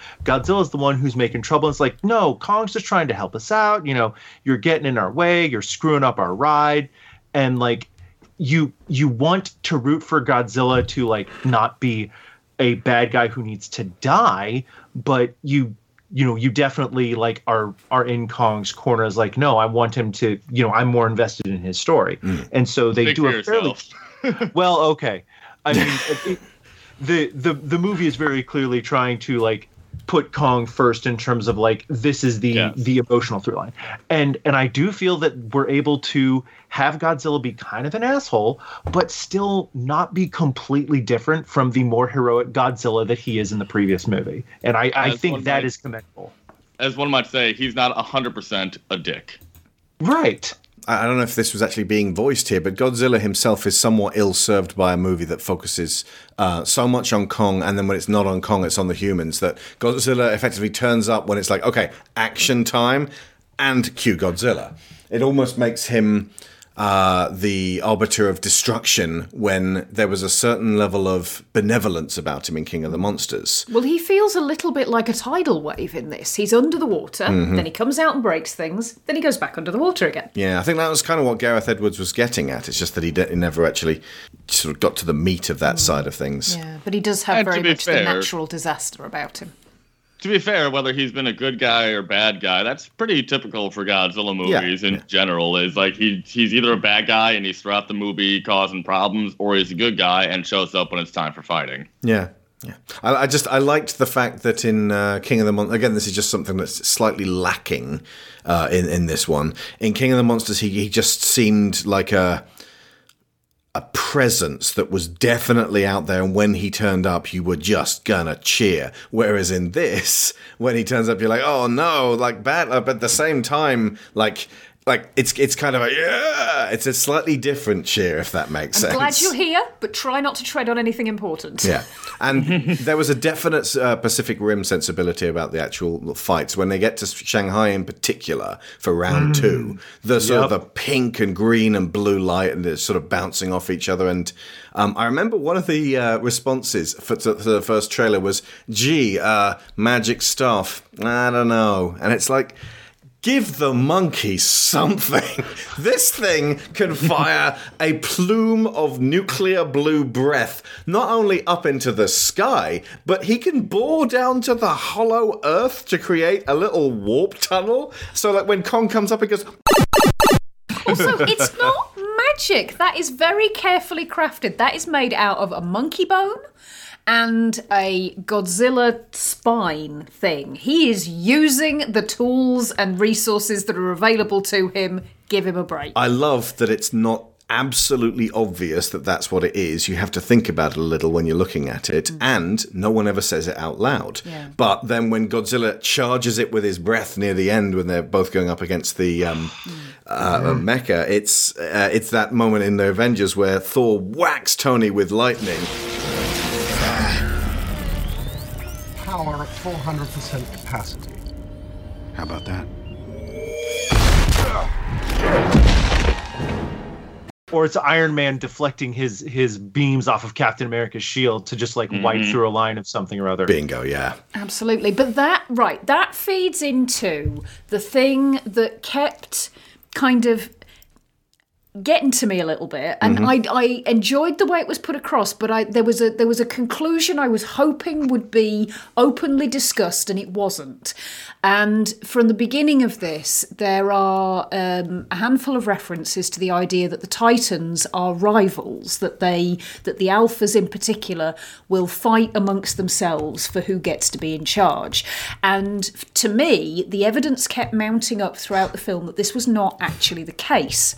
Godzilla's the one who's making trouble. It's like, no, Kong's just trying to help us out. You know, you're getting in our way. You're screwing up our ride, and like, you you want to root for Godzilla to like not be a bad guy who needs to die, but you you know you definitely like are are in Kong's corner is like no I want him to you know I'm more invested in his story hmm. and so they Speak do for a fairly well okay I mean it, it- the the the movie is very clearly trying to like put Kong first in terms of like this is the Yes. the emotional through line and and I do feel that we're able to have Godzilla be kind of an asshole but still not be completely different from the more heroic Godzilla that he is in the previous movie and I I As think that might- is commendable As one might say, he's not 100% a dick. right I don't know if this was actually being voiced here, but Godzilla himself is somewhat ill served by a movie that focuses uh, so much on Kong, and then when it's not on Kong, it's on the humans. That Godzilla effectively turns up when it's like, okay, action time, and cue Godzilla. It almost makes him uh, the arbiter of destruction when there was a certain level of benevolence about him in King of the Monsters. Well, he feels a little bit like a tidal wave in this. He's under the water, Mm-hmm. then he comes out and breaks things, then he goes back under the water again. Yeah, I think that was kind of what Gareth Edwards was getting at. It's just that he, de- he never actually sort of got to the meat of that side of things. Yeah, but he does have And very be much the natural disaster about him. To be fair, whether he's been a good guy or bad guy, that's pretty typical for Godzilla movies in yeah. general. Is like he he's either a bad guy and he's throughout the movie causing problems, or he's a good guy and shows up when it's time for fighting. Yeah. Yeah, I, I just I liked the fact that in uh, King of the Mon- again this is just something that's slightly lacking uh, in in this one. In King of the Monsters, he he just seemed like a a presence that was definitely out there, and when he turned up, you were just gonna cheer. Whereas in this, when he turns up, you're like, oh no, like bad. uh, But at the same time, like. Like it's it's kind of a yeah, it's a slightly different cheer if that makes I'm sense. glad you're here, but try not to tread on anything important. Yeah, and there was a definite uh, Pacific Rim sensibility about the actual fights when they get to Shanghai in particular for round two. The sort of the pink and green and blue light and it's sort of bouncing off each other. And um, I remember one of the uh, responses for, to, to the first trailer was, "Gee, uh, magic stuff. I don't know," and it's like. Give the monkey something. This thing can fire a plume of nuclear blue breath, not only up into the sky, but he can bore down to the hollow earth to create a little warp tunnel. So that when Kong comes up, it goes, Also, it's not magic. That is very carefully crafted. That is made out of a monkey bone and a Godzilla spine thing. He is using the tools and resources that are available to him. Give him a break. I love that it's not absolutely obvious that that's what it is. You have to think about it a little when you're looking at it, and no one ever says it out loud. Yeah. But then when Godzilla charges it with his breath near the end, when they're both going up against the um, uh, mecha, it's uh, it's that moment in the Avengers where Thor whacks Tony with lightning. Power at 400% capacity. How about that? or it's Iron Man deflecting his his beams off of Captain America's shield to just like wipe mm-hmm. through a line of something or other. Bingo, yeah. Absolutely. But that, right, that feeds into the thing that kept kind of getting to me a little bit and Mhm. I, I enjoyed the way it was put across but I there was a there was a conclusion I was hoping would be openly discussed and it wasn't. And from the beginning of this there are um, a handful of references to the idea that the titans are rivals that they that the alphas in particular will fight amongst themselves for who gets to be in charge. And to me the evidence kept mounting up throughout the film that this was not actually the case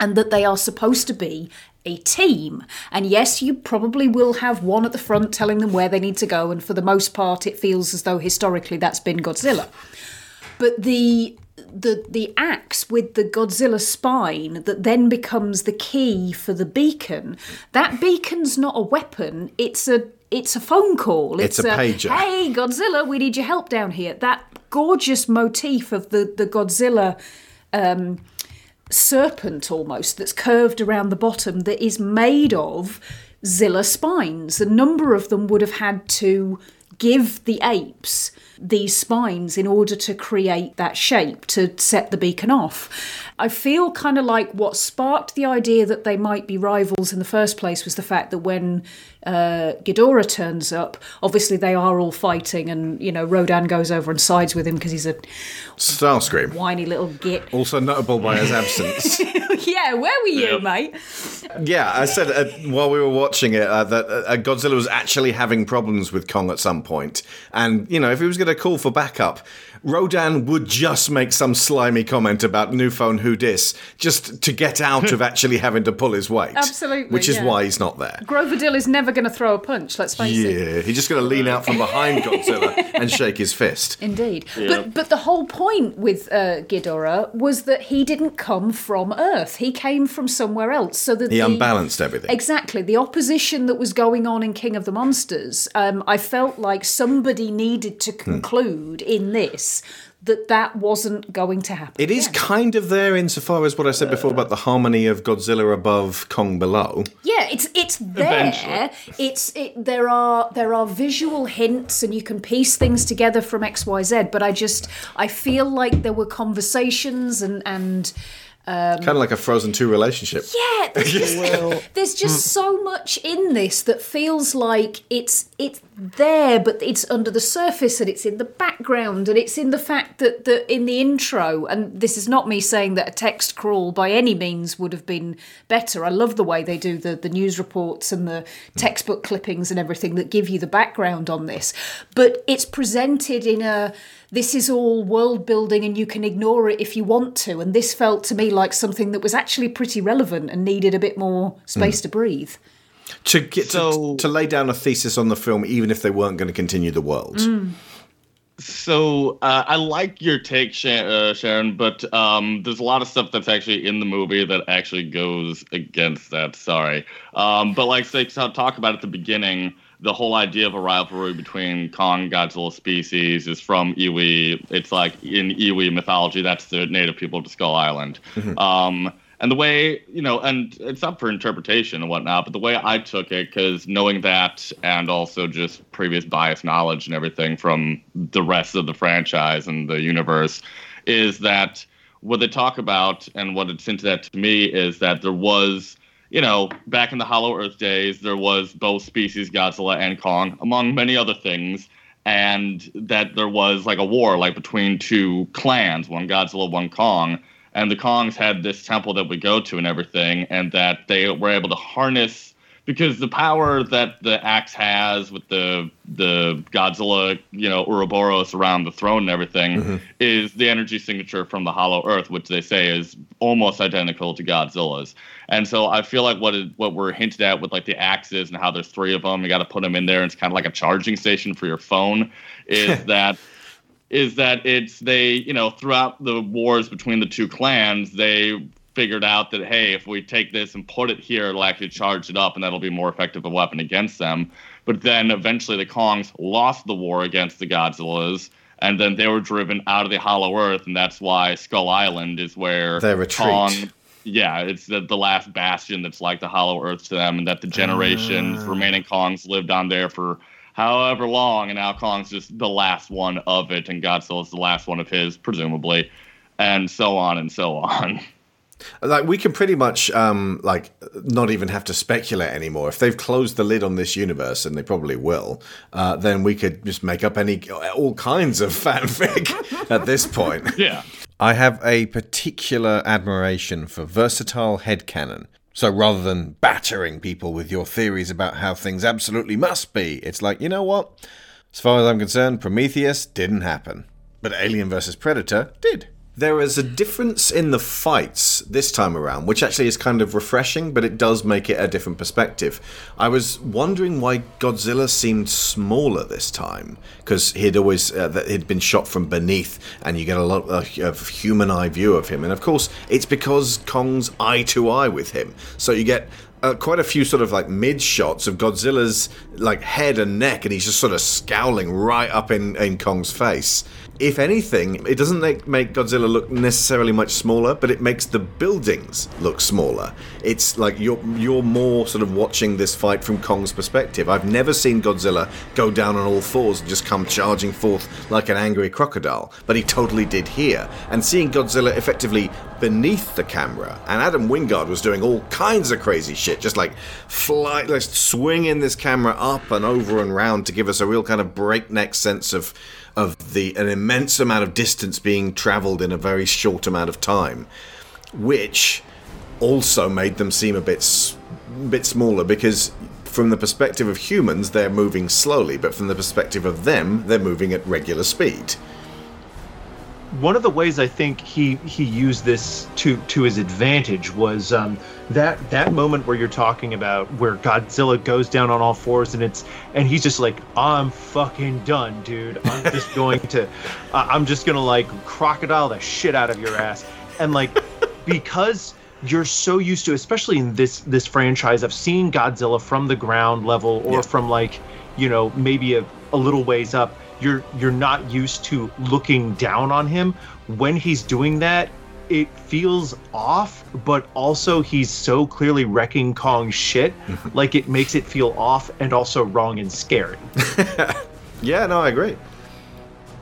and that they are supposed to be a team. And yes, you probably will have one at the front telling them where they need to go, and for the most part, it feels as though historically that's been Godzilla. But the the the axe with the Godzilla spine that then becomes the key for the beacon. That beacon's not a weapon. It's a it's a phone call. It's a pager. Hey, Godzilla, we need your help down here. That gorgeous motif of the the Godzilla. Um, serpent almost that's curved around the bottom that is made of Zilla spines. A number of them would have had to give the apes these spines in order to create that shape to set the beacon off. I feel kind of like what sparked the idea that they might be rivals in the first place was the fact that when uh, Ghidorah turns up, obviously they are all fighting, and you know Rodan goes over and sides with him because he's a Starscream. whiny little git. Also notable by his absence. yeah, where were you, mate? Yeah, I said uh, while we were watching it uh, that uh, Godzilla was actually having problems with Kong at some point, and you know if he was going to call for backup, Rodan would just make some slimy comment about new phone who dis, just to get out of actually having to pull his weight. Absolutely, which is yeah. why he's not there. Grover Dill is never going to throw a punch. Let's face it. Yeah, he's just going to lean out from behind Godzilla and shake his fist. Indeed, Yeah. but but the whole point with uh, Ghidorah was that he didn't come from Earth; he came from somewhere else. So that He the, unbalanced everything. Exactly, the opposition that was going on in King of the Monsters. Um, I felt like somebody needed to Hmm. conclude in this that that wasn't going to happen. It is kind of there insofar as what I said before about the harmony of Godzilla above, Kong below. Yeah, it's it's there. It's it, there are there are visual hints, and you can piece things together from X Y Z. But I just I feel like there were conversations and and. Um, Kind of like a Frozen 2 relationship. yeah, there's just, there's just so much in this that feels like it's it's there, but it's under the surface and it's in the background and it's in the fact that that in the intro. And this is not me saying that a text crawl by any means would have been better. I love the way they do the the news reports and the textbook clippings and everything that give you the background on this, but it's presented in a this is all world building and you can ignore it if you want to. And this felt to me like something that was actually pretty relevant and needed a bit more space Mm. to breathe. To get to, to lay down a thesis on the film, even if they weren't going to continue the world. Mm. So uh, I like your take, Sha- uh, Sharon, but um, there's a lot of stuff that's actually in the movie that actually goes against that. Sorry, um, but like say to talk about at the beginning, the whole idea of a rivalry between Kong Godzilla species is from Iwi. It's like in Iwi mythology, that's the native people of Skull Island. Um, and the way you know, and it's up for interpretation and whatnot. But the way I took it, because knowing that, and also just previous bias knowledge and everything from the rest of the franchise and the universe, is that what they talk about and what it's hinted at to me is that there was, you know, back in the Hollow Earth days, there was both species, Godzilla and Kong, among many other things. And that there was like a war, like between two clans, one Godzilla, one Kong and the Kongs had this temple that we go to and everything, and that they were able to harness because the power that the axe has with the the Godzilla, you know, Ouroboros around the throne and everything mm-hmm. is the energy signature from the Hollow Earth, which they say is almost identical to Godzilla's. And so I feel like what is, what we're hinted at with like the axes and how there's three of them, you got to put them in there, and it's kind of like a charging station for your phone. Is that is that it's they you know throughout the wars between the two clans they figured out that hey if we take this and put it here it'll actually charge it up and that'll be more effective a weapon against them but then eventually the kongs lost the war against the godzillas and then they were driven out of the hollow earth and that's why skull island is where Their retreat. kong yeah it's the, the last bastion that's like the hollow earth to them and that the generations Ah. remaining kongs lived on there for however long, and now Kong's just the last one of it, and Godzilla's the last one of his, presumably, and so on and so on. Like we can pretty much um, like not even have to speculate anymore. If they've closed the lid on this universe, and they probably will, uh, then we could just make up any all kinds of fanfic at this point. Yeah. I have a particular admiration for versatile headcanon. So rather than battering people with your theories about how things absolutely must be, it's like, you know what? As far as I'm concerned, Prometheus didn't happen. But Alien vs. Predator did. There is a difference in the fights this time around, which actually is kind of refreshing, but it does make it a different perspective. I was wondering why Godzilla seemed smaller this time, because he'd always uh, he'd been shot from beneath, and you get a lot of human eye view of him. And of course, it's because Kong's eye to eye with him, so you get uh, quite a few sort of like mid shots of Godzilla's like head and neck, and he's just sort of scowling right up in, in Kong's face if anything, it doesn't make, Godzilla look necessarily much smaller, but it makes the buildings look smaller. It's like you're you're more sort of watching this fight from Kong's perspective. I've never seen Godzilla go down on all fours and just come charging forth like an angry crocodile, but he totally did here. And seeing Godzilla effectively beneath the camera, and Adam Wingard was doing all kinds of crazy shit, just like fly, like swinging this camera up and over and round to give us a real kind of breakneck sense of of the an immense amount of distance being traveled in a very short amount of time, which also made them seem a bit bit smaller because from the perspective of humans they're moving slowly, but from the perspective of them they're moving at regular speed one of the ways I think he he used this to to his advantage was um, that that moment where you're talking about where Godzilla goes down on all fours and it's and he's just like I'm fucking done, dude. I'm just going to uh, I'm just gonna like crocodile the shit out of your ass and like because you're so used to especially in this this franchise of seeing Godzilla from the ground level or yeah. from like you know maybe a, a little ways up you're you're not used to looking down on him. When he's doing that it feels off but also he's so clearly wrecking kong's shit like it makes it feel off and also wrong and scary. Yeah no i agree.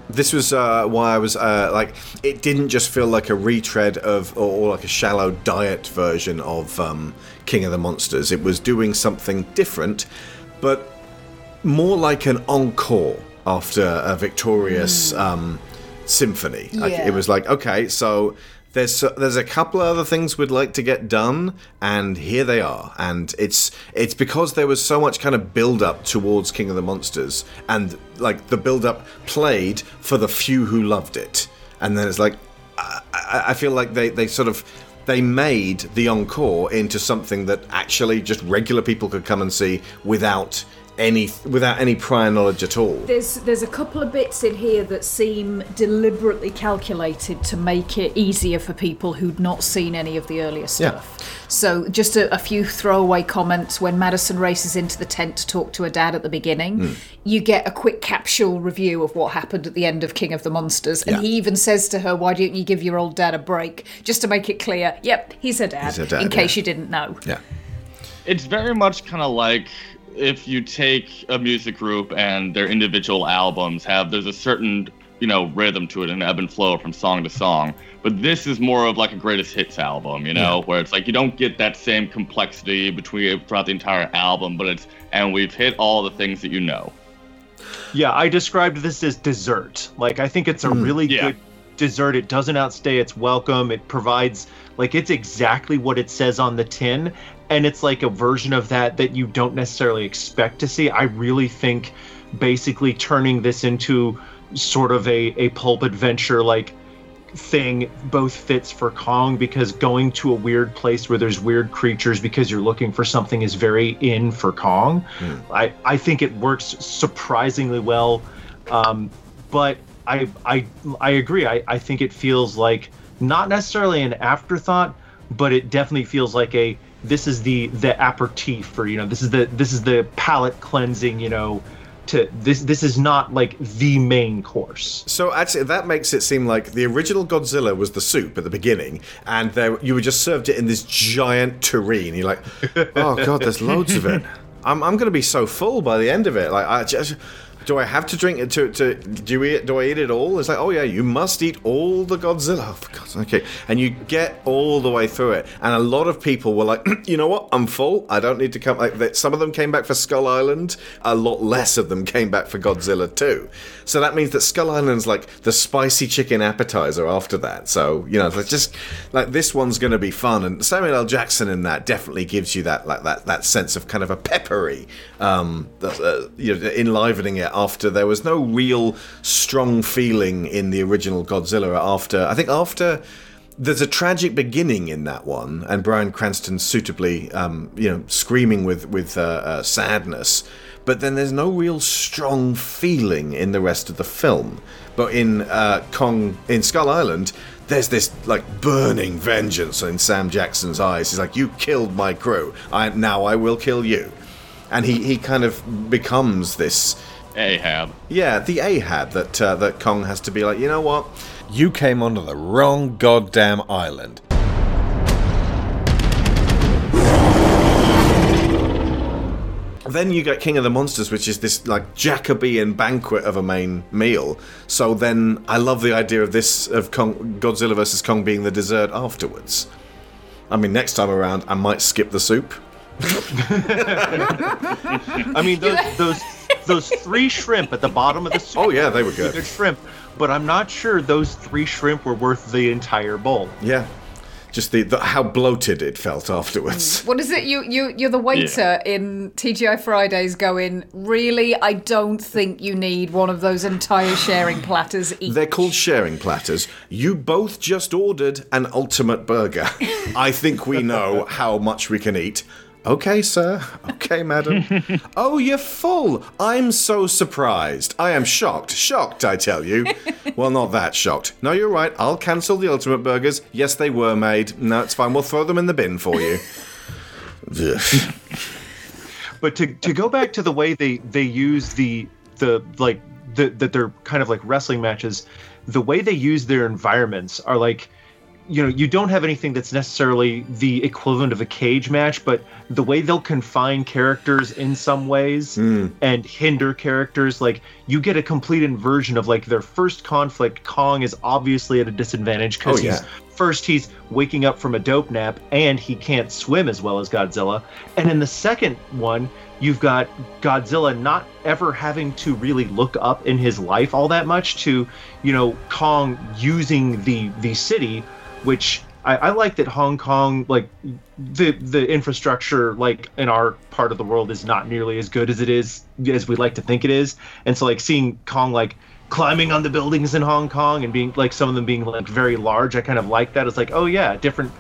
This was uh, why I was uh, like, it didn't just feel like a retread of, or, or like a shallow diet version of um, King of the Monsters. It was doing something different, but more like an encore after a victorious mm. um, symphony. Yeah. Like, it was like, okay, so there's there's a couple of other things we'd like to get done, and here they are. And it's it's because there was so much kind of build up towards King of the Monsters, and like the build up played for the few who loved it, and then it's like I, I feel like they they sort of they made the encore into something that actually just regular people could come and see without any without any prior knowledge at all. There's there's a couple of bits in here that seem deliberately calculated to make it easier for people who'd not seen any of the earlier stuff. Yeah. So just a, a, few throwaway comments when Madison races into the tent to talk to her dad at the beginning. Mm. You get a quick capsule review of what happened at the end of King of the Monsters, and yeah. he even says to her, "Why don't you give your old dad a break?" Just to make it clear. Yep, he's her dad. He's her dad in case you didn't know. Yeah. It's very much kind of like if you take a music group and their individual albums have there's a certain you know rhythm to it and ebb and flow from song to song. But this is more of like a greatest hits album you know yeah. where it's like you don't get that same complexity between throughout the entire album but it's and we've hit all the things that you know. Yeah i described this as dessert. Like i think it's a mm, really yeah. good dessert. It doesn't outstay its welcome. It provides like it's exactly what it says on the tin and it's like a version of that that you don't necessarily expect to see. I really think basically turning this into sort of a, a pulp adventure like thing both fits for Kong because going to a weird place where there's weird creatures because you're looking for something is very in for Kong. Mm. I, I think it works surprisingly well. Um, but I I I agree. I, I think it feels like not necessarily an afterthought, but it definitely feels like a this is the the aperitif or you know this is the this is the palate cleansing you know to this this is not like the main course. So actually that makes it seem like the original godzilla was the soup at the beginning and there you were just served it in this giant tureen. You're like oh god there's loads of it. I'm, I'm going to be so full by the end of it. Like i just Do I have to drink it to, to do eat do I eat it all? It's like, oh yeah, you must eat all the Godzilla. Oh, okay. And you get all the way through it. And a lot of people were like, you know what? I'm full. I don't need to come like. Some of them came back for Skull Island. A lot less of them came back for Godzilla too. So that means that Skull Island's like the spicy chicken appetizer after that. So, you know, it's just like this one's gonna be fun. And Samuel L. Jackson in that definitely gives you that like that that sense of kind of a peppery um uh, you know, enlivening it after there was no real strong feeling in the original Godzilla after I think after there's a tragic beginning in that one, and Bryan Cranston suitably, um, you know, screaming with with uh, uh, sadness. But then there's no real strong feeling in the rest of the film. But in uh, Kong in Skull Island, there's this like burning vengeance in Sam Jackson's eyes. He's like, "You killed my crew. I now I will kill you," and he he kind of becomes this Ahab. yeah, the Ahab that uh, that Kong has to be like, you know what? You came onto the wrong goddamn island. Then you get King of the Monsters, which is this like Jacobean banquet of a main meal. So then I love the idea of this of Kong, Godzilla versus Kong being the dessert afterwards. I mean, next time around, I might skip the soup. I mean, those those those three shrimp at the bottom of the soup. Oh yeah, they were good. Good shrimp, but I'm not sure those three shrimp were worth the entire bowl. Yeah, just the, the how bloated it felt afterwards. Mm. What is it? You you you're the waiter in TGI Fridays. Going really? I don't think you need one of those entire sharing platters. Each. They're called sharing platters. You both just ordered an ultimate burger. I think we know how much we can eat. Okay, sir. Okay, madam. oh, you're full. I'm so surprised. I am shocked. Shocked, I tell you. well, not that shocked. No, you're right. I'll cancel the ultimate burgers. Yes, they were made. No, it's fine. We'll throw them in the bin for you. But to to go back to the way they they use the the like the that they're kind of like wrestling matches, the way they use their environments are like you know you don't have anything that's necessarily the equivalent of a cage match but the way they'll confine characters in some ways hmm. and hinder characters like you get a complete inversion of like their first conflict kong is obviously at a disadvantage because Oh, yeah. he's first he's waking up from a dope nap and he can't swim as well as godzilla and in the second one you've got godzilla not ever having to really look up in his life all that much to you know kong using the the city which I, I like that Hong Kong, like the the infrastructure, like in our part of the world, is not nearly as good as it is as we like to think it is. And so, like seeing Kong like climbing on the buildings in Hong Kong and being like some of them being like very large, I kind of like that. It's like, oh yeah, different.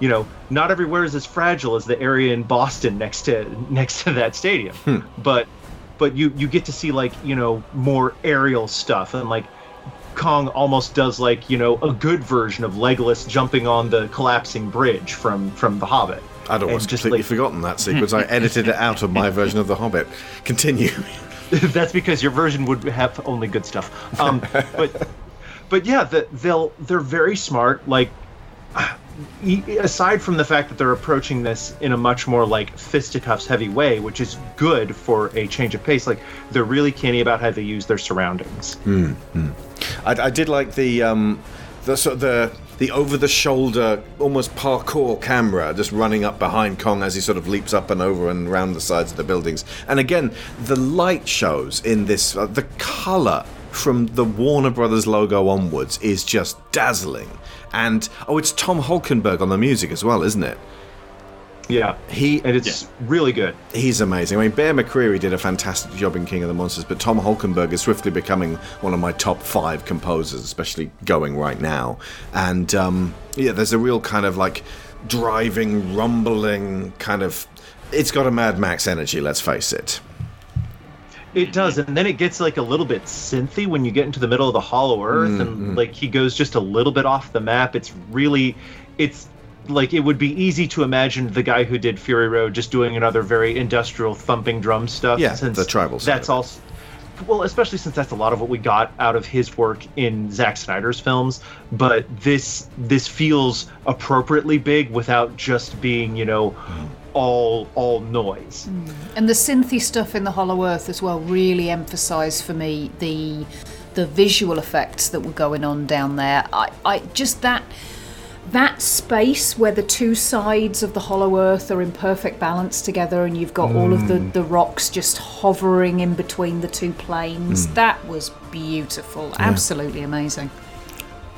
You know, not everywhere is as fragile as the area in Boston next to next to that stadium, hmm. but but you you get to see like you know more aerial stuff and like Kong almost does like you know a good version of Legolas jumping on the collapsing bridge from from The Hobbit. I'd almost completely like- forgotten that sequence. I edited it out of my version of The Hobbit. Continue. That's because your version would have only good stuff. Um, but but yeah, the, they'll they're very smart. Like aside from the fact that they're approaching this in a much more like fisticuffs heavy way, which is good for a change of pace. Like they're really canny about how they use their surroundings. I, I did like the um, the sort of the the over the shoulder, almost parkour camera, just running up behind Kong as he sort of leaps up and over and around the sides of the buildings. And again, the light shows in this, uh, the color from the Warner Brothers logo onwards is just dazzling. And oh, it's Tom Holkenborg on the music as well, isn't it? Yeah, he and it's really good. He's amazing. I mean, Bear McCreary did a fantastic job in King of the Monsters, but Tom Holkenborg is swiftly becoming one of my top five composers, especially going right now. And um, yeah, there's a real kind of like driving, rumbling kind of. It's got a Mad Max energy. Let's face it. It does, and then it gets like a little bit synthy when you get into the middle of the Hollow Earth, Mm, and like he goes just a little bit off the map. It's really, it's like it would be easy to imagine the guy who did Fury Road just doing another very industrial thumping drum stuff. Yeah, since the tribal That's also well, especially since that's a lot of what we got out of his work in Zack Snyder's films. But this this feels appropriately big without just being, you know, all all noise. And the synthy stuff in the Hollow Earth as well really emphasised for me the the visual effects that were going on down there. I, I just that that space where the two sides of the Hollow Earth are in perfect balance together, and you've got all of the Mm. the rocks just hovering in between the two planes. Mm. That was beautiful, absolutely amazing.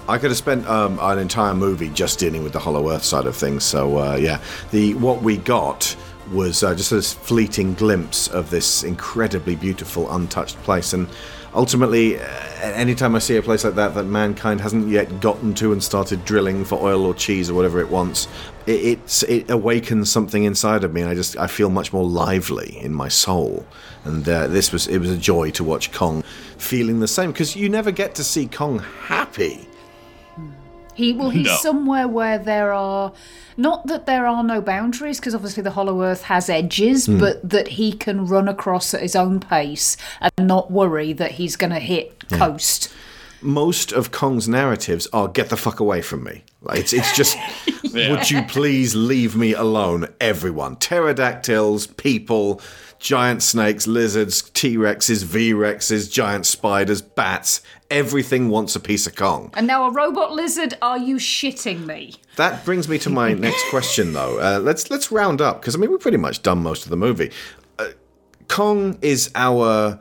I could have spent um, an entire movie just dealing with the Hollow Earth side of things. So uh, yeah, the what we got was uh, just this fleeting glimpse of this incredibly beautiful, untouched place. And ultimately, uh, anytime I see a place like that that mankind hasn't yet gotten to and started drilling for oil or cheese or whatever it wants, it, it's, it awakens something inside of me. And I just I feel much more lively in my soul. And uh, this was it was a joy to watch Kong feeling the same because you never get to see Kong happy. He well, he's No. somewhere where there are not that there are no boundaries because obviously the Hollow Earth has edges, Hmm. but that he can run across at his own pace and not worry that he's going to hit Yeah. coast. Most of Kong's narratives are "get the fuck away from me." Like, it's it's just, would you please leave me alone, everyone? Pterodactyls, people, giant snakes, lizards, T Rexes, V Rexes, giant spiders, bats. Everything wants a piece of Kong. And now a robot lizard? Are you shitting me? That brings me to my next question, though. Uh, let's let's round up because I mean we've pretty much done most of the movie. Uh, Kong is our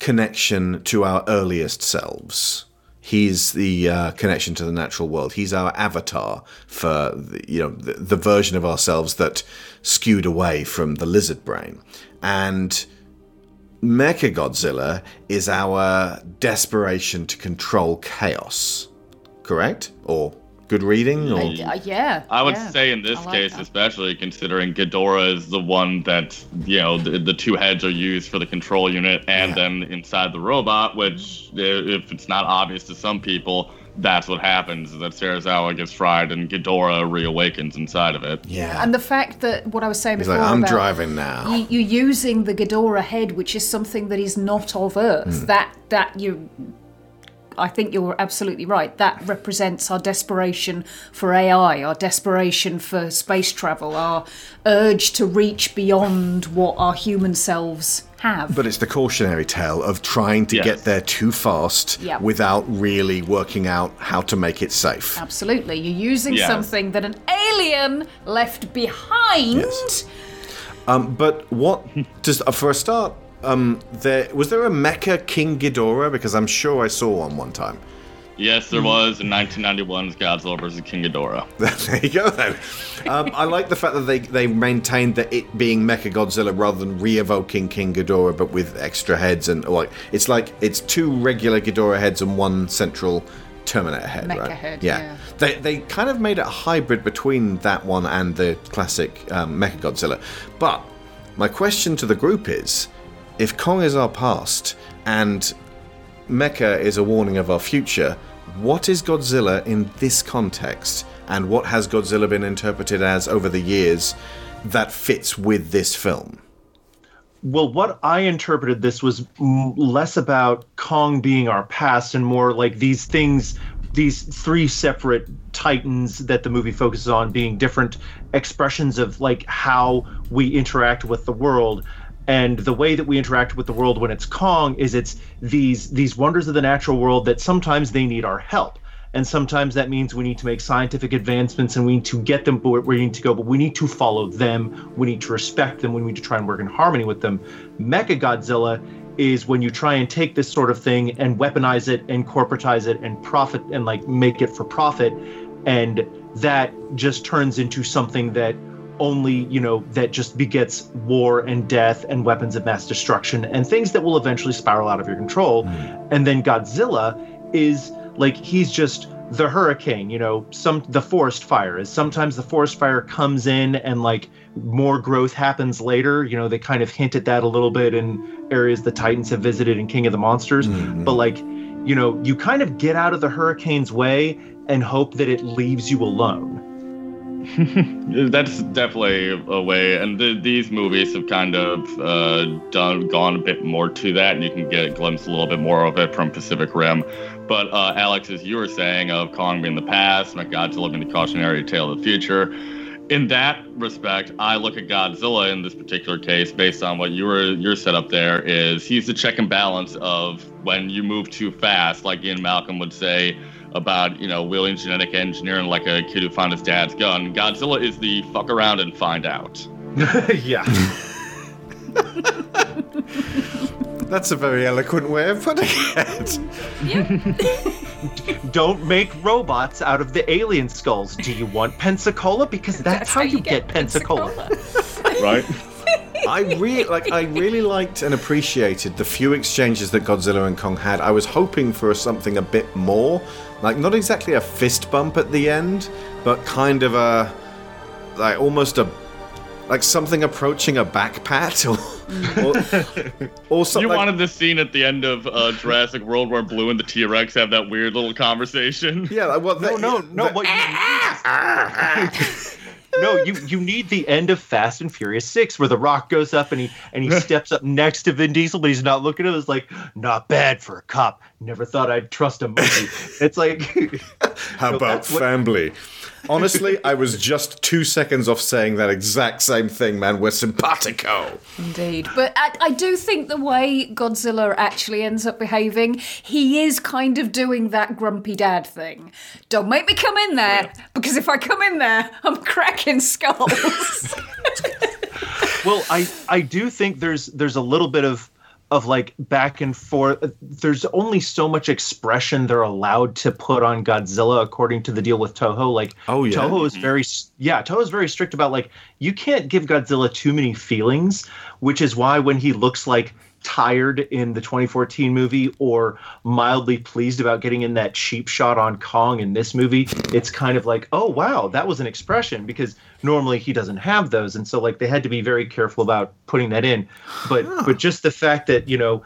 connection to our earliest selves. He's the uh, connection to the natural world. He's our avatar for the, you know the, the version of ourselves that skewed away from the lizard brain, and Mechagodzilla is our desperation to control chaos. Correct or good reading? Or Uh, yeah. I would yeah. say in this like case, that. especially considering Ghidorah is the one that you know the, the two heads are used for the control unit, and then inside the robot, which if it's not obvious to some people, that's what happens: is that Serizawa gets fried and Ghidorah reawakens inside of it. Yeah. And the fact that what I was saying He's before like, "I'm about driving now." You, you're using the Ghidorah head, which is something that is not of Earth. Hmm. That that you, I think you're absolutely right. That represents our desperation for AI, our desperation for space travel, our urge to reach beyond what our human selves have. But it's the cautionary tale of trying to Yes. get there too fast Yep. without really working out how to make it safe. Absolutely, you're using Yes. something that an alien left behind. Um, but what does uh, for a start? Um, there was there a Mecha King Ghidorah because I'm sure I saw one one time. Yes, there was in 1991's Godzilla vs King Ghidorah. there you go then. Um, I like the fact that they they maintained that it being Mecha Godzilla rather than re-evoking King Ghidorah, but with extra heads and like it's like it's two regular Ghidorah heads and one central Terminator head, Mecha right? head, yeah. yeah. They they kind of made it a hybrid between that one and the classic um, Mecha Godzilla. But my question to the group is, if Kong is our past and Mecha is a warning of our future. What is Godzilla in this context, and what has Godzilla been interpreted as over the years that fits with this film? Well, what I interpreted this was less about Kong being our past and more like these things, these three separate titans that the movie focuses on being different expressions of like how we interact with the world. And the way that we interact with the world when it's Kong is it's these these wonders of the natural world that sometimes they need our help. And sometimes that means we need to make scientific advancements and we need to get them where we need to go, but we need to follow them. We need to respect them. We need to try and work in harmony with them. Mecha Godzilla is when you try and take this sort of thing and weaponize it and corporatize it and profit and like make it for profit. And that just turns into something that only, you know, that just begets war and death and weapons of mass destruction and things that will eventually spiral out of your control. Hmm. And then Godzilla is like he's just the hurricane, you know, some the forest fire is sometimes the forest fire comes in and like more growth happens later. You know, they kind of hint at that a little bit in areas the Titans have visited in King of the Monsters. Hmm. But like, you know, you kind of get out of the hurricane's way and hope that it leaves you alone. That's definitely a way, and th- these movies have kind of uh, done gone a bit more to that, and you can get a glimpse a little bit more of it from Pacific Rim. But uh, Alex, as you were saying, of Kong being the past, and Godzilla being the cautionary tale of the future. In that respect, I look at Godzilla in this particular case, based on what you were your setup there is he's the check and balance of when you move too fast, like Ian Malcolm would say about you know wielding genetic engineering like a kid who found his dad's gun. Godzilla is the fuck around and find out. yeah. That's a very eloquent way of putting it. Don't make robots out of the alien skulls. Do you want Pensacola? Because that's, That's how, you get, Pensacola. right? I really like. I really liked and appreciated the few exchanges that Godzilla and Kong had. I was hoping for something a bit more, like not exactly a fist bump at the end, but kind of a, like almost a, like something approaching a back pat or, or, or something. You wanted this scene at the end of uh, Jurassic World where Blue and the T Rex have that weird little conversation. yeah, like what? No, no, no. What you no, you you need the end of Fast and Furious Six, where the Rock goes up and he and he steps up next to Vin Diesel, but he's not looking at him. It's like not bad for a cop. Never thought I'd trust a monkey. it's like How No, about that's what- family? Honestly, I was just two seconds off saying that exact same thing, man. We're simpatico. Indeed. But I, I do think the way Godzilla actually ends up behaving, he is kind of doing that grumpy dad thing. Don't make me come in there, because if I come in there, I'm cracking skulls. well, I I do think there's there's a little bit of of like back and forth. There's only so much expression they're allowed to put on Godzilla according to the deal with Toho. Like, Oh, yeah? Toho is mm-hmm. very yeah, Toho is very strict about like you can't give Godzilla too many feelings, which is why when he looks like tired in the 2014 movie or mildly pleased about getting in that cheap shot on Kong in this movie, it's kind of like, oh wow, that was an expression because normally he doesn't have those, and so like they had to be very careful about putting that in. But but just the fact that you know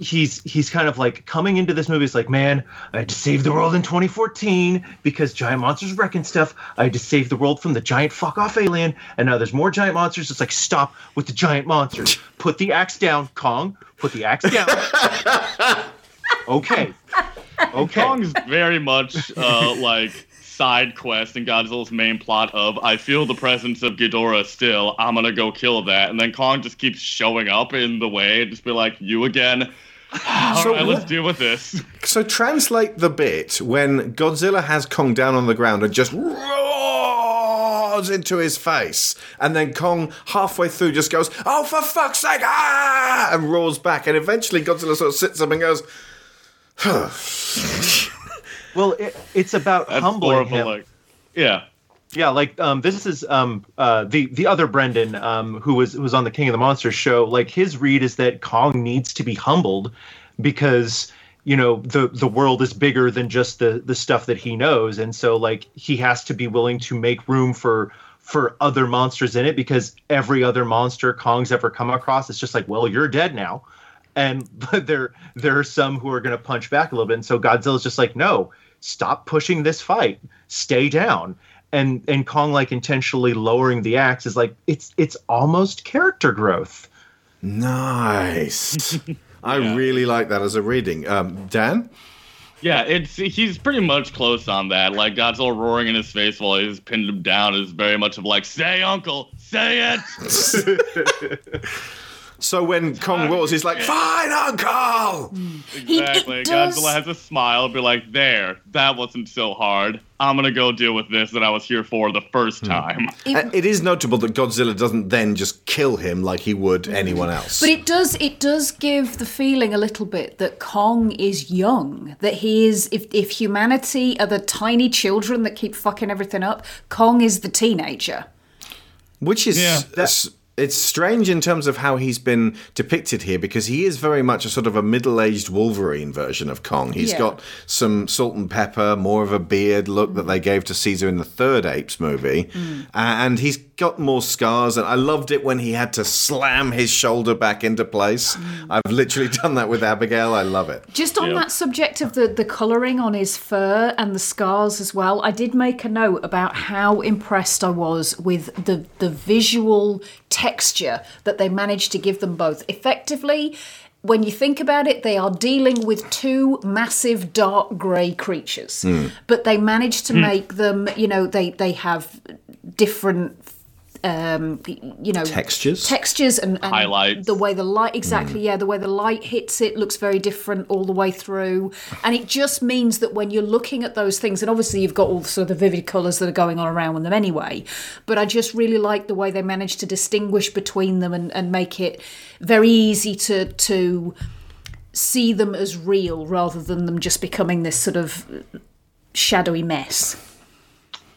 he's he's kind of like coming into this movie. It's like, man, I had to save the world in 2014 because giant monsters wrecking stuff. I had to save the world from the giant fuck off alien, and now there's more giant monsters. It's like, stop with the giant monsters. Put the axe down, Kong. Put the axe down. okay. Okay. Kong's very much uh, like side quest in Godzilla's main plot of I feel the presence of Ghidorah still. I'm gonna go kill that, and then Kong just keeps showing up in the way and just be like, "You again." All So right, let's deal with this. So translate the bit when Godzilla has Kong down on the ground and just roars into his face, and then Kong halfway through just goes, "Oh, for fuck's sake!" Ah! and roars back, and eventually Godzilla sort of sits up and goes, Well, it, it's about That's humbling more of a him. like, yeah. Yeah, like um, this is um, uh, the the other Brendan um, who was who was on the King of the Monsters show. Like his read is that Kong needs to be humbled because you know the the world is bigger than just the the stuff that he knows, and so like he has to be willing to make room for for other monsters in it because every other monster Kong's ever come across is just like, well, you're dead now, and there there are some who are going to punch back a little bit, and so Godzilla's just like, no, stop pushing this fight, stay down and and Kong like intentionally lowering the axe is like it's it's almost character growth. "Nice." I really like that as a reading. Um, Dan, Yeah, it's he's pretty much close on that. Like Godzilla roaring in his face while he's pinned him down is very much of like, "Say, Uncle, say it." so when Kong roars, he's like, "Fine, Uncle." Exactly. it does- Godzilla has a smile, be like, "There, that wasn't so hard. I'm gonna go deal with this that I was here for the first Hmm. time." Uh, It is notable that Godzilla doesn't then just kill him like he would anyone else. But it does it does give the feeling a little bit that Kong is young. That he is if if humanity are the tiny children that keep fucking everything up, Kong is the teenager. Which is Yeah. that's it's strange in terms of how he's been depicted here because he is very much a sort of a middle-aged Wolverine version of Kong. He's Yeah. got some salt and pepper, more of a beard look that they gave to Caesar in the third Apes movie, Mm. And he's got more scars, and I loved it when he had to slam his shoulder back into place. I've literally done that with Abigail. I love it. Just on that subject of the, the colouring on his fur and the scars as well, I did make a note about how impressed I was with the, the visual texture that they managed to give them both. Effectively, when you think about it, they are dealing with two massive dark grey creatures, Mm. but they managed to Hmm. make them, you know, they, they have different. Um, you know, Textures? textures, and, and Highlights. The way the light, exactly, yeah, the way the light hits it looks very different all the way through, and it just means that when you're looking at those things, and obviously you've got all the sort of the vivid colours that are going on around with them anyway, but I just really like the way they managed to distinguish between them and, and make it very easy to to see them as real rather than them just becoming this sort of shadowy mess.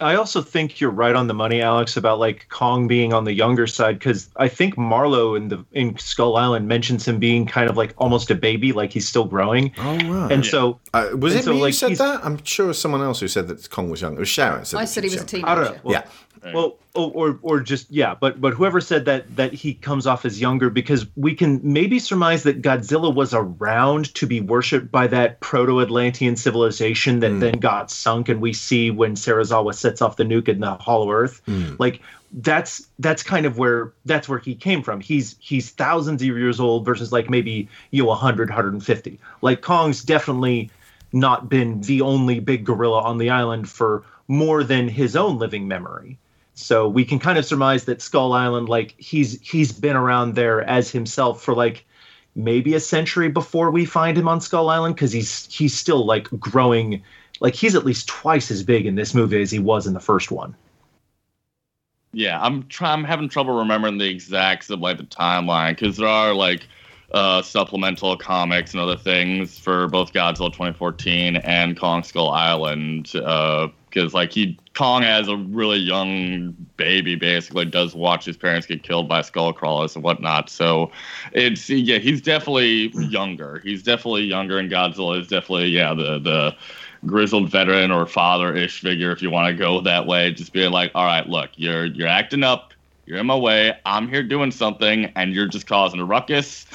I also think you're right on the money, Alex, about like Kong being on the younger side because I think Marlow in the in Skull Island mentions him being kind of like almost a baby, like he's still growing. Oh right. And so Uh, was and it so, me who said that? I'm sure it was someone else who said that Kong was young. It was Sharon. Said I said he was a teenager. I don't know. Well, Yeah. Well, or, or or just yeah, but but whoever said that that he comes off as younger because we can maybe surmise that Godzilla was around to be worshipped by that proto-Atlantean civilization that hmm. then got sunk, and we see when Serizawa sets off the nuke in the Hollow Earth, hmm. like that's that's kind of where that's where he came from. He's he's thousands of years old versus like maybe you know 100, 150. Like Kong's definitely not been the only big gorilla on the island for more than his own living memory. So we can kind of surmise that Skull Island, like he's he's been around there as himself for like maybe a century before we find him on Skull Island, because he's he's still like growing, like he's at least twice as big in this movie as he was in the first one. Yeah, I'm I'm having trouble remembering the exacts of like the timeline because there are like uh, supplemental comics and other things for both Godzilla 2014 and Kong Skull Island. Because like he Kong as a really young baby basically does watch his parents get killed by skull crawlers and whatnot. So it's yeah he's definitely younger. He's definitely younger, and Godzilla is definitely yeah the the grizzled veteran or father-ish figure if you want to go that way. Just being like all right look you're you're acting up. You're in my way. I'm here doing something and you're just causing a ruckus.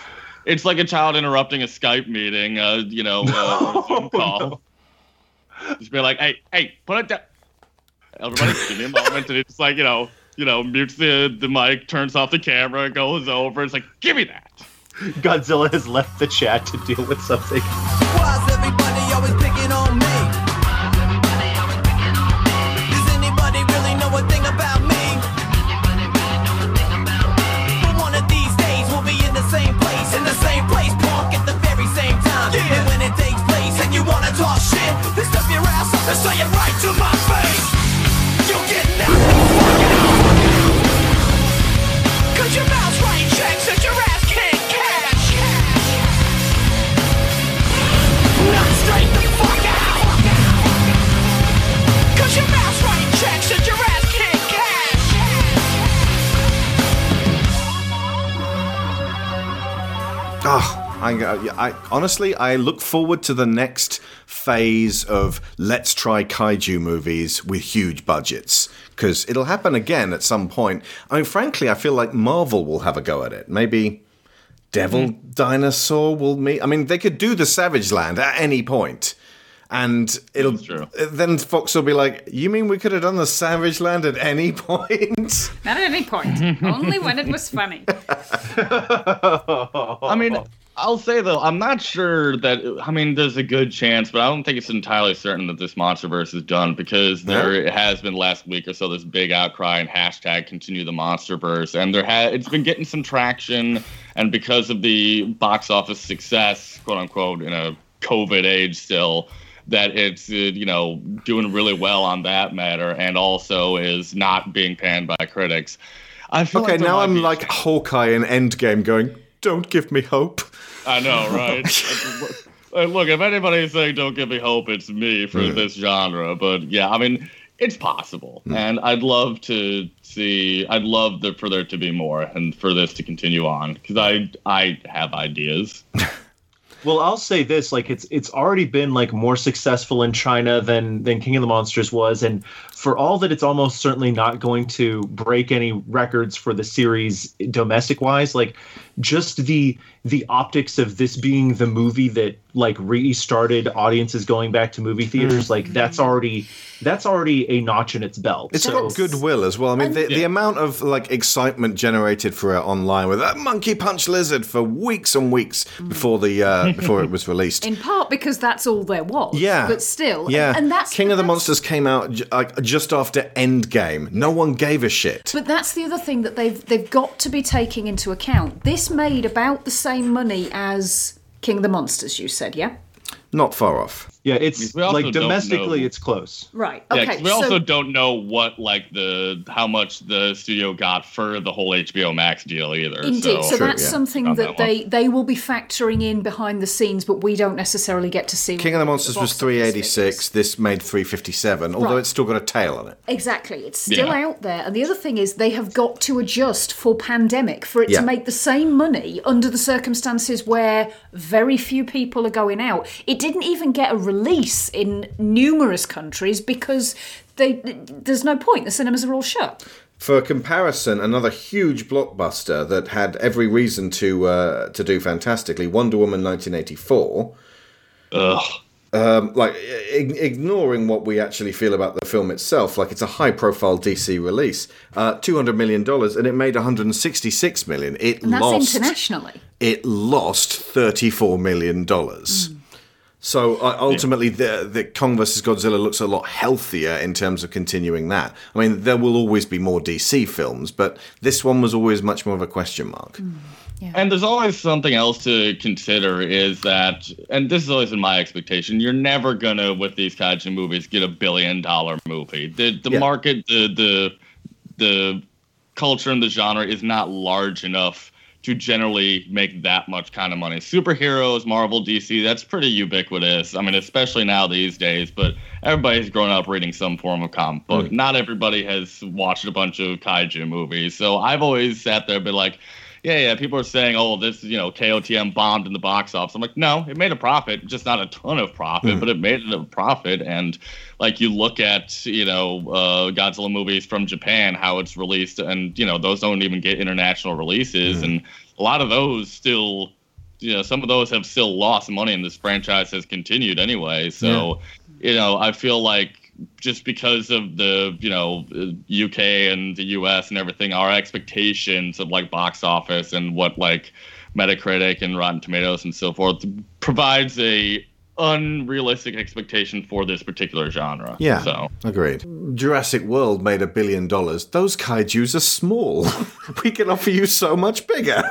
It's like a child interrupting a skype meeting uh, you know uh, zoom call just be like hey hey put it down. Everybody give me a moment. And it's like you know you know mutes the the mic turns off the camera goes over. It's like give me that. Godzilla has left the chat to deal with something. Oh, I, I honestly, I look forward to the next phase of let's try kaiju movies with huge budgets because it'll happen again at some point. I mean, frankly, I feel like Marvel will have a go at it. Maybe Devil mm-hmm. Dinosaur will meet. I mean, they could do the Savage Land at any point. And it'll then Fox will be like, "You mean we could have done the Savage Land at any point?" Not at any point, only when it was funny. I mean, I'll say though, I'm not sure that. I mean, there's a good chance, but I don't think it's entirely certain that this MonsterVerse is done because there it has been last week or so this big outcry and hashtag continue the MonsterVerse, and there ha- it's been getting some traction, and because of the box office success, quote unquote, in a COVID age still. That it's uh, you know doing really well on that matter, and also is not being panned by critics. I feel Okay, like now I'm like Hawkeye in Endgame, going, "Don't give me hope." I know, right? Look, if anybody's saying "Don't give me hope," it's me for Yeah. this genre. But yeah, I mean, it's possible, and I'd love to see. I'd love the, for there to be more, and for this to continue on because I I have ideas. Well, I'll say this: like it's it's already been like more successful in China than than King of the Monsters was, and for all that it's almost certainly not going to break any records for the series domestic wise, like just the the optics of this being the movie that like restarted audiences going back to movie theaters, like that's already that's already a notch in its belt. It's So- got goodwill as well. I mean, the, the amount of like excitement generated for it online with that monkey punch lizard for weeks and weeks before the uh, before it was released. In part because that's all there was. Yeah, But still. yeah. And, and that's King of the that's- Monsters came out like just after Endgame. No one gave a shit. But that's the other thing that they've they've got to be taking into account. This made about the same money as King of the Monsters, you said, yeah? Not far off. Yeah, it's We like domestically know- it's close. Right. Yeah, we so, also don't know what like the how much the studio got for the whole HBO Max deal either. Indeed. So, So, that's something that, that they they will be factoring in behind the scenes, but we don't necessarily get to see. King of the Monsters was 386. This made 357, although Right. it's still got a tail on it. Exactly. It's still Yeah. out there. And the other thing is they have got to adjust for pandemic for it Yeah. to make the same money under the circumstances where very few people are going out. It didn't even get a release in numerous countries because they there's no point. The cinemas are all shut. For comparison, another huge blockbuster that had every reason to uh, to do fantastically, Wonder Woman 1984. Ugh. Um, like ig- ignoring what we actually feel about the film itself, like it's a high-profile DC release, uh, two hundred million dollars, and it made one hundred and sixty-six million. It And that's lost. internationally. It lost thirty-four million dollars. So uh, ultimately, the, the Kong vs Godzilla looks a lot healthier in terms of continuing that. I mean, there will always be more DC films, but this one was always much more of a question mark. And there's always something else to consider is that, and this is always in my expectation, you're never gonna with these kaiju movies get a billion dollar movie. The the Yeah. market, the the the culture and the genre is not large enough to generally make that much kind of money. Superheroes, Marvel, DC, that's pretty ubiquitous. I mean, especially now these days, but everybody's grown up reading some form of comic book. Mm. Not everybody has watched a bunch of kaiju movies. So I've always sat there and been like, yeah, yeah, people are saying, oh, this, you know, KOTM bombed in the box office. I'm like, no, it made a profit, just not a ton of profit, Mhm. but it made a profit. And like you look at, you know, uh, Godzilla movies from Japan, how it's released, and, you know, those don't even get international releases. And a lot of those still, you know, some of those have still lost money and this franchise has continued anyway. So, you know, I feel like just because of the you know UK and the US and everything, our expectations of like box office and what like Metacritic and Rotten Tomatoes and so forth provides a unrealistic expectation for this particular genre. Yeah, So agreed. Jurassic World made a billion dollars. Those kaiju's are small. we can offer you so much bigger.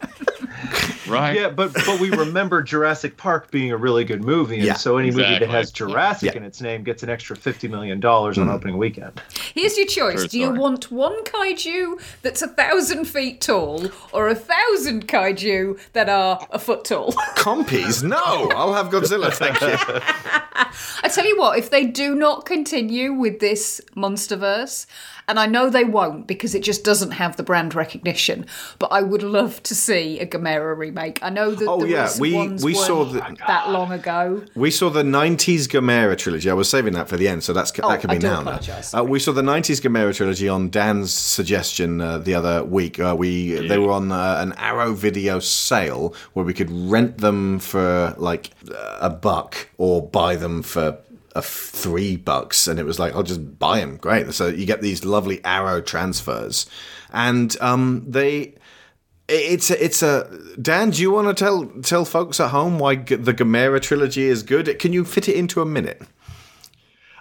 right. Yeah, but but we remember Jurassic Park being a really good movie, and Yeah, so any movie that has Jurassic Yeah. in its name gets an extra fifty million dollars on mm. opening weekend. Here's your choice. True Do you story. want one kaiju that's a thousand feet tall or a thousand kaiju that are a foot tall? Compies? No, I'll have Godzilla, thank you. I tell you what, if they do not continue with this Monsterverse, and I know they won't because it just doesn't have the brand recognition, but I would love to see a Gamera remake. I know that Oh, the yeah, we- ones we saw weren't the- that long ago. We saw the 90s Gamera trilogy. I was saving that for the end, so that's Oh, that can be I do now. Uh, we saw the 90s Gamera trilogy on Dan's suggestion uh, the other week. Uh, we They were on uh, an Arrow video sale where we could rent them for like a buck or buy them for a f- three bucks and it was like i'll just buy them great so you get these lovely arrow transfers and um they it's a, it's a Dan. Do you want to tell tell folks at home why G- the Gamera trilogy is good? Can you fit it into a minute?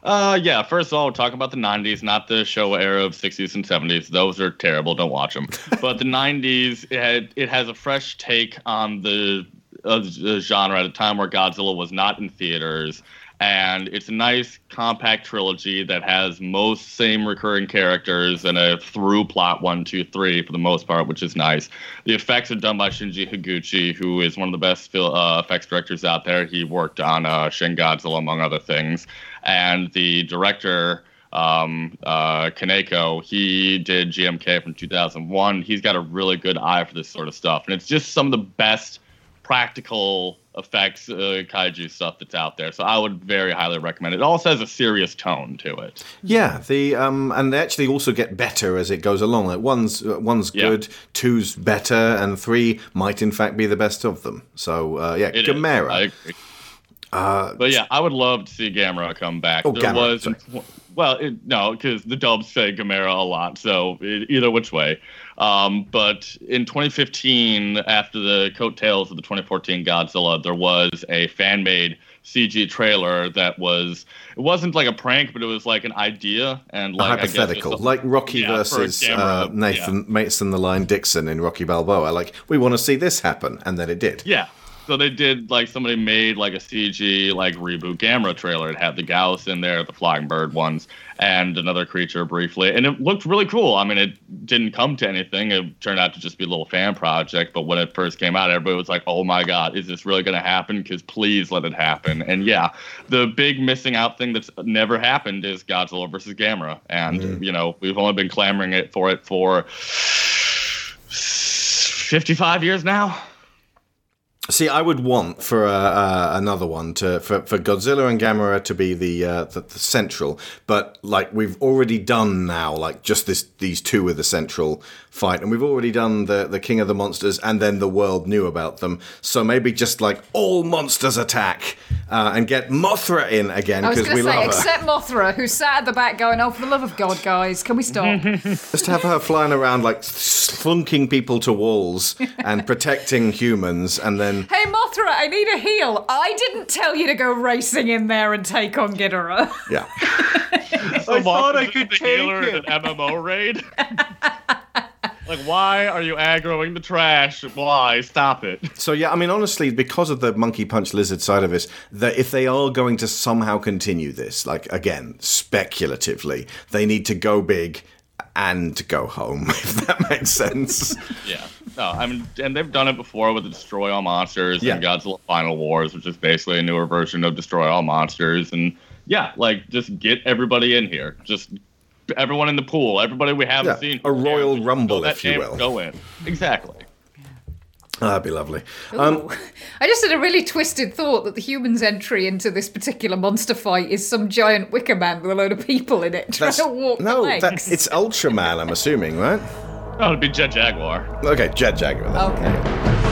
Uh, yeah. First of all, we're talking about the '90s, not the show era of '60s and '70s. Those are terrible. Don't watch them. But the '90s, it, had, it has a fresh take on the, uh, the genre at a time where Godzilla was not in theaters, and it's a nice compact trilogy that has most same recurring characters and a through plot one, two, three for the most part, which is nice. The effects are done by Shinji Higuchi, who is one of the best uh, effects directors out there. He worked on uh, Shin Godzilla among other things, and the director. Um, uh, Kaneko, he did GMK from 2001. He's got a really good eye for this sort of stuff, and it's just some of the best practical effects uh, kaiju stuff that's out there. So I would very highly recommend it. It also has a serious tone to it. Yeah, the um, and they actually also get better as it goes along. Like one's uh, one's Yeah. good, two's better, and three might in fact be the best of them. So uh, yeah, It. Gamera. I agree. Uh, But yeah, I would love to see Gamera come back. Oh, there Gamera, was sorry. Well, it, no, because the dubs say Gamera a lot, so it, either which way. Um, but in 2015, after the coattails of the 2014 Godzilla, there was a fan-made CG trailer that was it wasn't like a prank, but it was like an idea and a like guess hypothetical, a- like Rocky yeah, versus uh, Nathan Mason the Line Dixon in Rocky Balboa. Like we want to see this happen, and then it did. Yeah. So they did like somebody made like a CG like reboot Gamera trailer. It had the Gyaos in there, the flying bird ones, and another creature briefly, and it looked really cool. I mean, it didn't come to anything. It turned out to just be a little fan project. But when it first came out, everybody was like, "Oh my god, is this really going to happen? Because please let it happen." And yeah, the big missing out thing that's never happened is Godzilla versus Gamera, and Mm. you know we've only been clamoring it for it for fifty-five years now. See, I would want for uh, uh, another one to for, for Godzilla and Gamera to be the, uh, the the central, but like we've already done now, like just this these two are the central fight, and we've already done the the King of the Monsters, and then the world knew about them. So maybe just like all monsters attack uh, and get Mothra in again because we say, love her. except Mothra, who sat at the back going, "Oh, for the love of God, guys, can we stop?" Just to have her flying around like slunking people to walls and protecting humans, and then Hey Mothra, I need a heal. I didn't tell you to go racing in there and take on Ghidorah. yeah. I thought I could the take it. an MMO raid. Like, why are you aggroing the trash? Why? Stop it. So yeah, I mean, honestly, because of the monkey punch lizard side of it, that if they are going to somehow continue this, like again, speculatively, they need to go big and go home, if that makes sense. Yeah. No, I mean, and they've done it before with the Destroy All Monsters and Yeah. Godzilla Final Wars, which is basically a newer version of Destroy All Monsters. And yeah, like, just get everybody in here. Just everyone in the pool, everybody we haven't Yeah, seen. a Royal Rumble, Let if you will. Go in. Exactly. Oh, that'd be lovely. Um, I just had a really twisted thought that the humans' entry into this particular monster fight is some giant wicker man with a load of people in it trying that's, to walk no, legs. that, it's Ultraman, I'm assuming, right? Oh, it'd be Jet Jaguar. Okay, Jet Jaguar. Then. Okay.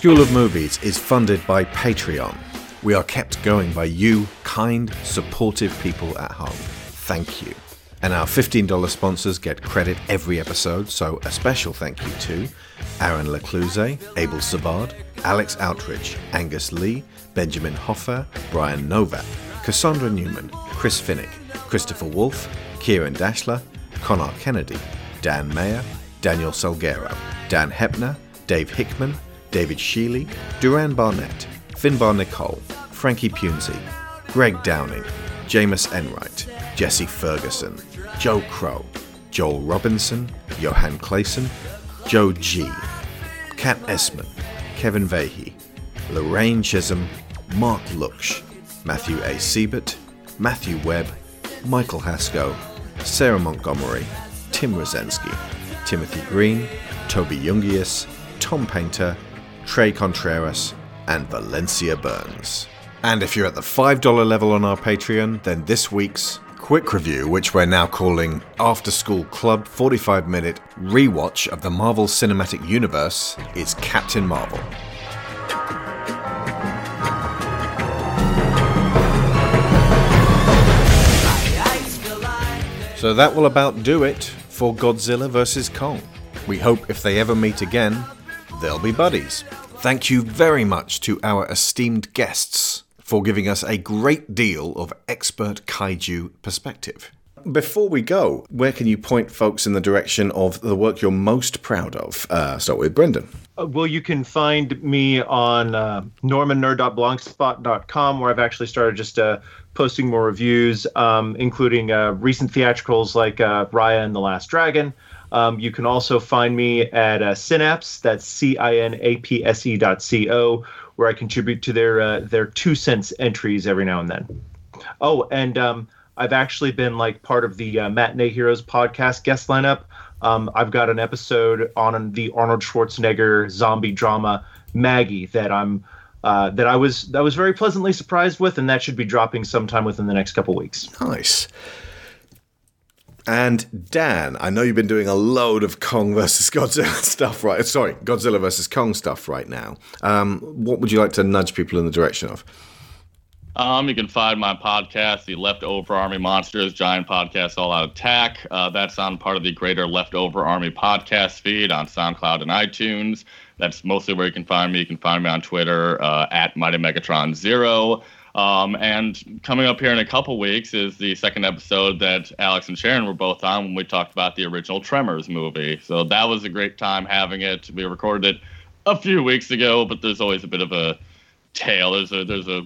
School of Movies is funded by Patreon. We are kept going by you, kind, supportive people at home. Thank you. And our $15 sponsors get credit every episode, so a special thank you to Aaron Lecluse, Abel Sabard, Alex Outridge, Angus Lee, Benjamin Hoffer, Brian Novak, Cassandra Newman, Chris Finnick, Christopher Wolfe, Kieran Dashler, Connor Kennedy, Dan Mayer, Daniel Salguero, Dan Hepner, Dave Hickman, David Sheely, Duran Barnett, Finbar Nicole, Frankie Punzi, Greg Downing, Jameis Enright, Jesse Ferguson, Joe Crow, Joel Robinson, Johan Clayson, Joe G, Kat Esman, Kevin Vahey, Lorraine Chisholm, Mark Luksh, Matthew A. Siebert, Matthew Webb, Michael Haskell, Sarah Montgomery, Tim Rosensky, Timothy Green, Toby Jungius, Tom Painter, Trey Contreras, and Valencia Burns. And if you're at the $5 level on our Patreon, then this week's quick review, which we're now calling After School Club 45 minute rewatch of the Marvel Cinematic Universe, is Captain Marvel. So that will about do it for Godzilla vs. Kong. We hope if they ever meet again, they'll be buddies. Thank you very much to our esteemed guests for giving us a great deal of expert kaiju perspective. Before we go, where can you point folks in the direction of the work you're most proud of? Uh, start with Brendan. Uh, well, you can find me on uh, normannerd.blogspot.com, where I've actually started just uh, posting more reviews, um, including uh, recent theatricals like uh, Raya and the Last Dragon. Um, you can also find me at uh, Cinapse, that's C I N A P S E dot C O, where I contribute to their uh, their two cents entries every now and then. Oh, and um, I've actually been like part of the uh, Matinee Heroes podcast guest lineup. Um, I've got an episode on the Arnold Schwarzenegger zombie drama Maggie that I'm uh, that I was that was very pleasantly surprised with, and that should be dropping sometime within the next couple weeks. Nice. And Dan, I know you've been doing a load of Kong versus Godzilla stuff, right? Sorry, Godzilla versus Kong stuff right now. Um, what would you like to nudge people in the direction of? Um, you can find my podcast, the Leftover Army Monsters Giant Podcast All Out Attack. Uh, that's on part of the Greater Leftover Army podcast feed on SoundCloud and iTunes. That's mostly where you can find me. You can find me on Twitter uh, at Mighty Megatron Zero. Um, and coming up here in a couple weeks is the second episode that Alex and Sharon were both on when we talked about the original Tremors movie. So that was a great time having it. We recorded it a few weeks ago, but there's always a bit of a tail. There's a there's a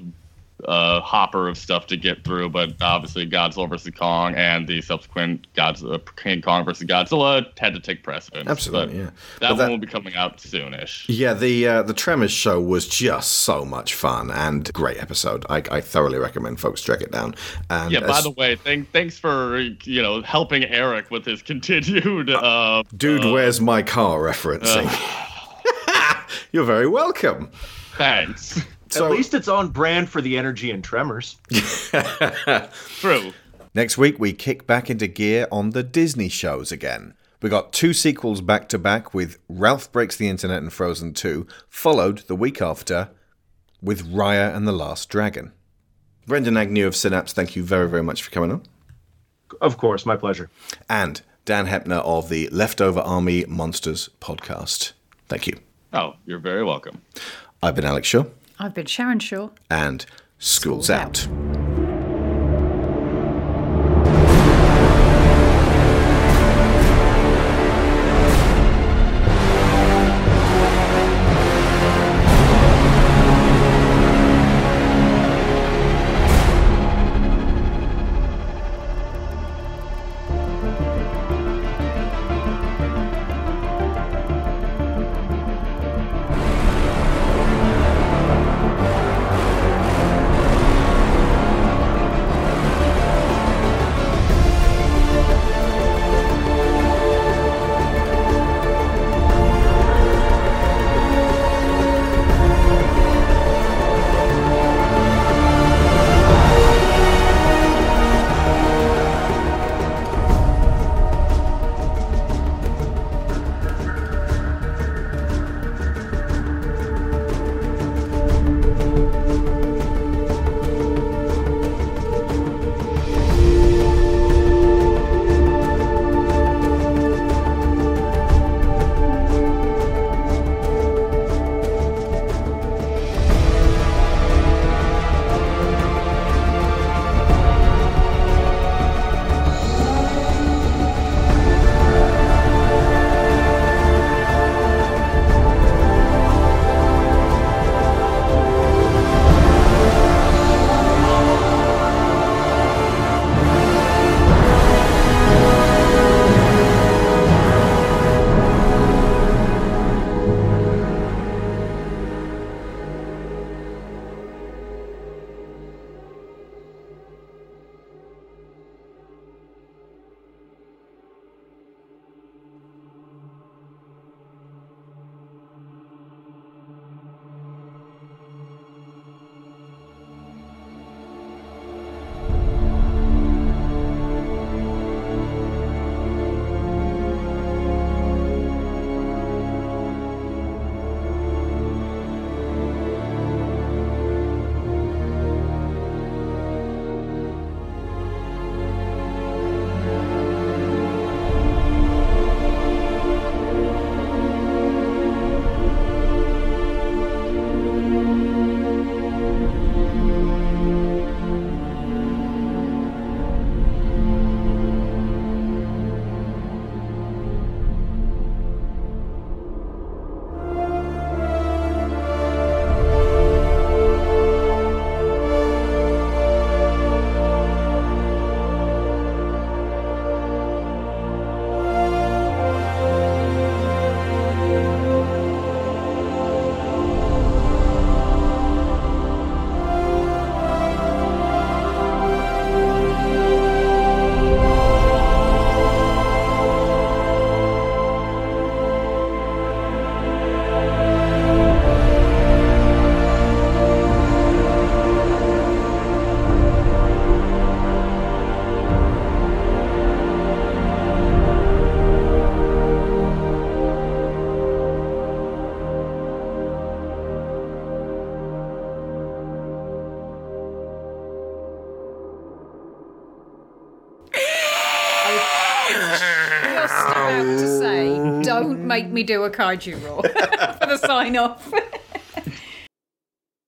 uh, hopper of stuff to get through, but obviously Godzilla versus Kong and the subsequent Godzilla King Kong versus Godzilla had to take precedence. Absolutely, yeah. That one will be coming out soonish. Yeah, the uh, the Tremors show was just so much fun and great episode. I, I thoroughly recommend folks track it down. And Yeah. By the way, thank, thanks for you know helping Eric with his continued. Uh, dude, where's my car referencing? You're very welcome. Thanks. At least it's on brand for the energy and tremors. True. Next week, we kick back into gear on the Disney shows again. We got two sequels back to back with Ralph Breaks the Internet and Frozen 2, followed the week after with Raya and the Last Dragon. Brendan Agnew of Cinapse, thank you very, very much for coming on. Of course, my pleasure. And Dan Hepner of the Leftover Army Monsters podcast. Thank you. Oh, you're very welcome. I've been Alex Shaw, I've been Sharon Shaw. and School's, School's out. don't make me do a kaiju roll for the sign off.